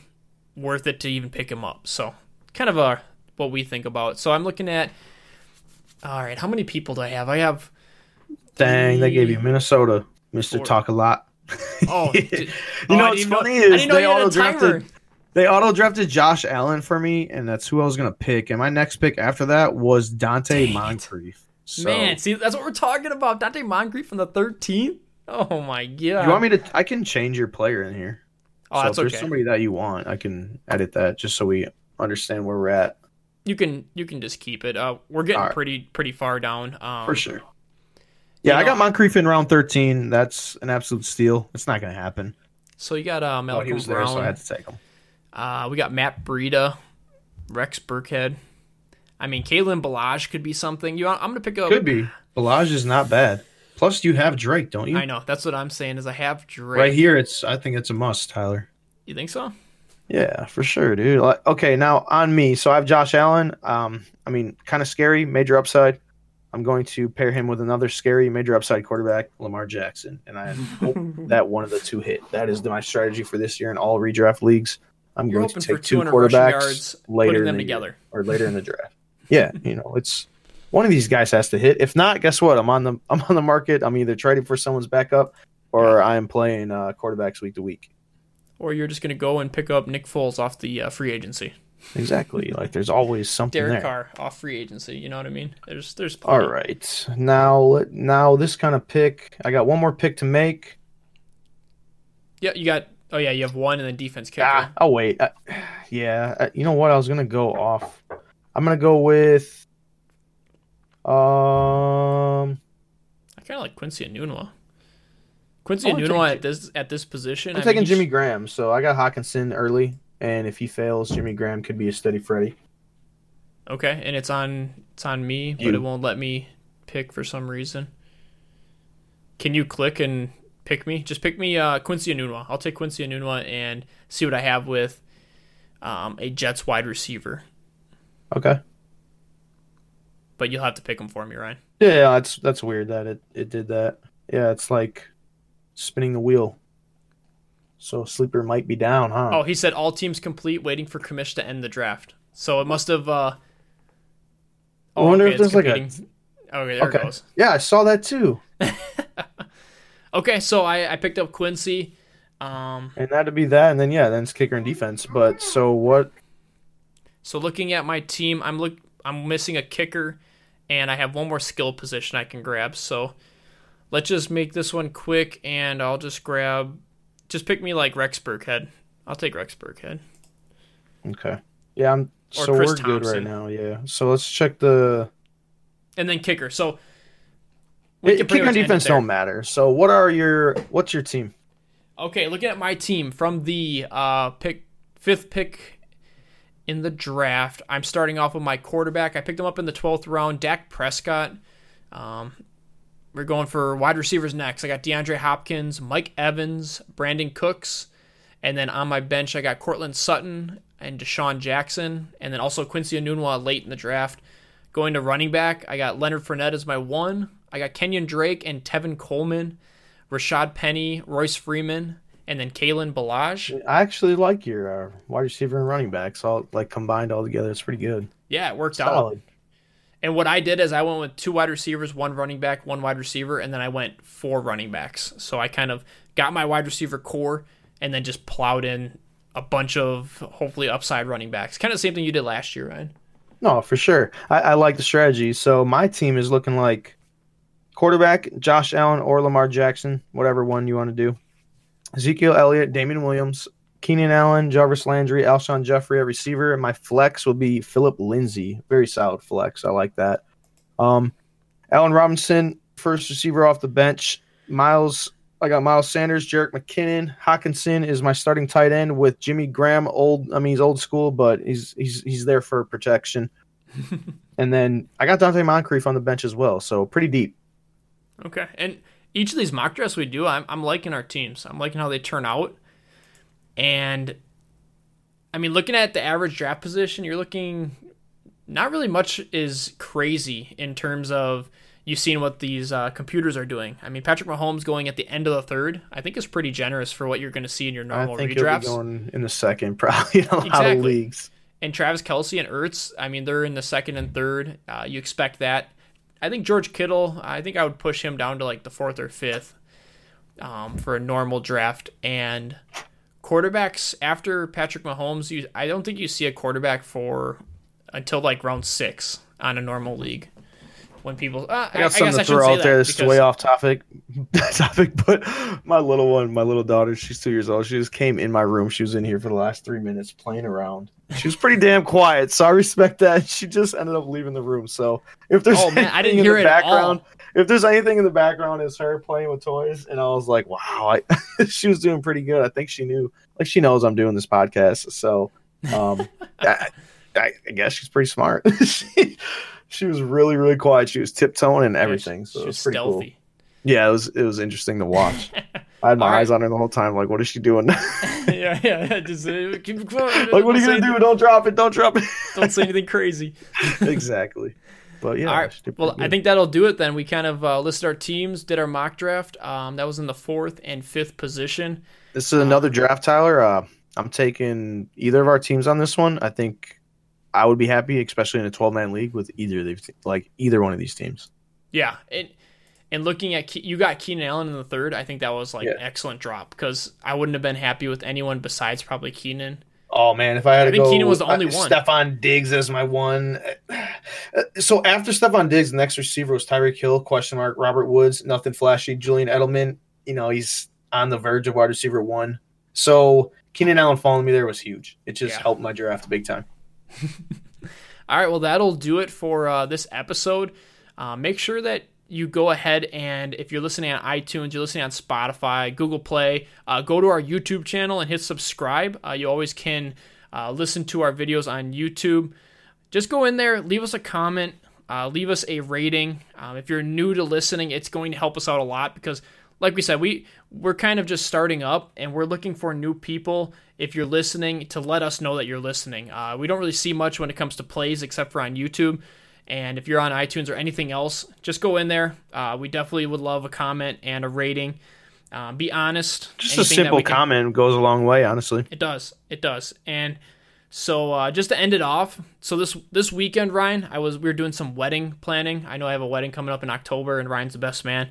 worth it to even pick him up? So kind of a what we think about. So I'm looking at. All right, how many people do I have? I have Dang, they gave you Minnesota, Mister Four. Talk a lot. Oh, you know oh, I what's know- funny I is know they you had a auto timer. drafted they auto drafted Josh Allen for me, and that's who I was gonna pick. And my next pick after that was Donte Dang. Moncrief. So, Man, see, that's what we're talking about. Donte Moncrief from the 13th. Oh my god. you want me to? I can change your player in here. Oh, so that's if there's okay. somebody that you want, I can edit that just so we understand where we're at. you can you can just keep it. Uh, we're getting Alright. pretty pretty far down. Um, for sure. Yeah, I know- got Moncrief in round 13. That's an absolute steal. It's not going to happen. So you got uh, Oh, Malcolm he was there, Brown. so I had to take him. Uh, we got Matt Breida, Rex Burkhead. I mean, Kalen Ballage could be something. You, I'm gonna pick up. Could be. Ballage is not bad. Plus, you have Drake, don't you? I know. That's what I'm saying. Is I have Drake. Right here, it's. I think it's a must, Tyler. You think so? Yeah, for sure, dude. Like, okay, now on me. So I have Josh Allen. Um, I mean, kind of scary, major upside. I'm going to pair him with another scary, major upside quarterback, Lamar Jackson, and I hope that one of the two hit. That is my strategy for this year in all redraft leagues. I'm You're going to for take two quarterbacks yards, later them the year, or later in the draft. Yeah, you know, it's one of these guys has to hit. If not, guess what? I'm on the I'm on the market. I'm either trading for someone's backup or I am playing uh, quarterbacks week to week. Or you're just gonna go and pick up Nick Foles off the uh, free agency. Exactly. like there's always something Derek there. Carr off free agency. You know what I mean? There's there's All plenty. right. Now, let- now this kind of pick. I got one more pick to make. Yeah, you got. Oh yeah, you have one and then defense kicker. Ah, I'll wait. Uh, yeah. uh, you know what? I was gonna go off. I'm gonna go with. Um. I kind of like Quincy Enunwa. Quincy Enunwa at this at this position. I'm I taking mean, Jimmy Graham. So I got Hockenson early, and if he fails, Jimmy Graham could be a steady Freddy. Okay, and it's on it's on me, but it won't let me pick for some reason. Can you click and pick me? Just pick me uh, Quincy Enunwa. I'll take Quincy Enunwa and see what I have with um, a Jets wide receiver. Okay. But you'll have to pick him for me, Ryan. Yeah, that's that's weird that it it did that. Yeah, it's like spinning the wheel. So sleeper might be down, huh? Oh, he said all teams complete, waiting for Kamish to end the draft. So it must have. Uh... I wonder if there's like a-. Okay, there Okay. it goes. Yeah, I saw that too. Okay, so I, I picked up Quincy. Um, And that'd be that, and then yeah, then it's kicker and defense. But so what? so looking at my team, I'm look I'm missing a kicker, and I have one more skill position I can grab. So let's just make this one quick, and I'll just grab. Just pick me like Rex Burkhead. I'll take Rex Burkhead. Okay. Yeah, I'm. Or so Chris we're good right now. Yeah. So let's check the. and then kicker. So It, and much end it defense don't matter. So what are your? What's your team? Okay, looking at my team from the uh, pick fifth pick in the draft, I'm starting off with my quarterback. I picked him up in the twelfth round, Dak Prescott. Um, we're going for wide receivers next. I got DeAndre Hopkins, Mike Evans, Brandin Cooks, and then on my bench I got Courtland Sutton and DeSean Jackson, and then also Quincy Enunwa late in the draft. Going to running back, I got Leonard Fournette as my one. I got Kenyon Drake and Tevin Coleman. Rashad Penny, Royce Freeman, and then Kalen Ballage. I actually like your uh, wide receiver and running backs all like combined all together. It's pretty good. Yeah, it worked out. Solid. And what I did is I went with two wide receivers, one running back, one wide receiver, and then I went four running backs. So I kind of got my wide receiver core and then just plowed in a bunch of hopefully upside running backs. Kind of the same thing you did last year, Ryan. No, for sure. I, I like the strategy. So my team is looking like quarterback Josh Allen or Lamar Jackson, whatever one you want to do. Ezekiel Elliott, Damien Williams, Keenan Allen, Jarvis Landry, Alshon Jeffery at receiver. And my flex will be Philip Lindsay. Very solid flex. I like that. Um, Allen Robinson, first receiver off the bench. Miles, I got Miles Sanders, Jerick McKinnon. Hockenson is my starting tight end with Jimmy Graham. Old, I mean he's old school, but he's he's he's there for protection. and then I got Donte Moncrief on the bench as well, so pretty deep. Okay. And each of these mock drafts we do, I'm, I'm liking our teams. I'm liking how they turn out. And I mean, looking at the average draft position, you're looking not really much is crazy in terms of you've seen what these uh, computers are doing. I mean, Patrick Mahomes going at the end of the third, I think is pretty generous for what you're going to see in your normal I think he'll be redrafts. going in the second, probably in a lot Exactly. of leagues. And Travis Kelce and Ertz, I mean, they're in the second and third. Uh, you expect that. I think George Kittle, I think I would push him down to like the fourth or fifth um, for a normal draft. And quarterbacks after Patrick Mahomes, you, I don't think you see a quarterback for until like round six on a normal league. When people, uh, I got I, something guess I to throw out there. This is way off topic, topic, but my little one, my little daughter, she's two years old. She just came in my room. She was in here for the last three minutes playing around, She was pretty damn quiet, so I respect that. She just ended up leaving the room. So if there's Oh, man, I didn't anything hear in it the background, if there's anything in the background, it's her playing with toys, and I was like, wow, I, she was doing pretty good. I think she knew, like she knows I'm doing this podcast, so um, I, I, I guess she's pretty smart. she, she was really really quiet. She was tiptoeing and everything, so She it was was pretty cool. Yeah, it was it was interesting to watch. I had my All right. eyes on her the whole time. Like, what is she doing? yeah, yeah. Just uh, keep like, what are you gonna do? Don't drop it! Don't drop it! Don't say anything crazy. exactly. But yeah, All right. Well, pretty I think that'll do it then. We kind of uh, listed our teams, did our mock draft. Um, that was in the fourth and fifth position. this is another draft, Tyler. Uh, I'm taking either of our teams on this one. I think I would be happy, especially in a 12 man league, with either of these, like either one of these teams. Yeah. And, and looking at, Ke- you got Keenan Allen in the third. I think that was like Yeah. an excellent drop because I wouldn't have been happy with anyone besides probably Keenan. Oh man, if I had I to think go, Keenan was the only uh, one. Stefon Diggs as my one. So after Stefon Diggs, the next receiver was Tyreek Hill? Question mark. Robert Woods, nothing flashy. Julian Edelman, you know he's on the verge of wide receiver one. So Keenan Allen following me there was huge. It just Yeah. helped my draft big time. All right, well, that'll do it for uh, this episode. Uh, make sure that you go ahead and if you're listening on iTunes, you're listening on Spotify, Google Play, uh, go to our YouTube channel and hit subscribe. Uh, you always can uh, listen to our videos on YouTube. Just go in there, leave us a comment, uh, leave us a rating. Um, if you're new to listening, it's going to help us out a lot because, like we said, we we're kind of just starting up and we're looking for new people. If you're listening, to let us know that you're listening. Uh, we don't really see much when it comes to plays except for on YouTube. And if you're on iTunes or anything else, just go in there. Uh, we definitely would love a comment and a rating. Uh, be honest. Just a simple can- comment goes a long way, honestly. it does. It does. And so uh, just to end it off, so this this weekend, Ryan, I was we were doing some wedding planning. I know I have a wedding coming up in October, and Ryan's the best man.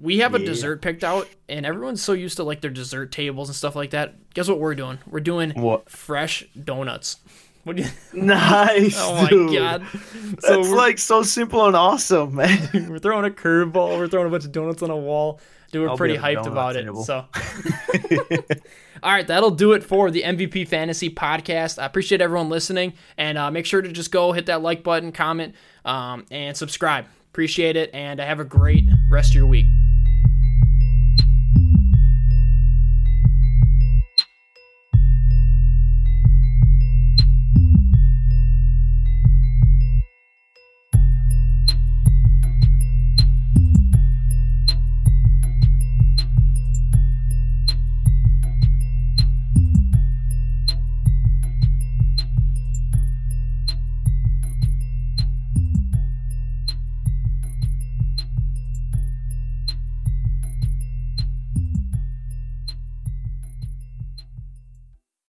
We have a dessert picked out, and everyone's so used to like their dessert tables and stuff like that. Guess what we're doing? We're doing What? fresh donuts. What do you? Nice. Oh my dude. god! So That's like so simple and awesome, man. we're throwing a curveball. We're throwing a bunch of donuts on a wall. Dude, we're I'll pretty hyped donut about it. table. So, all right, that'll do it for the MVP Fantasy Podcast. I appreciate everyone listening, and uh, make sure to just go hit that like button, comment, um, and subscribe. Appreciate it, and have a great rest of your week.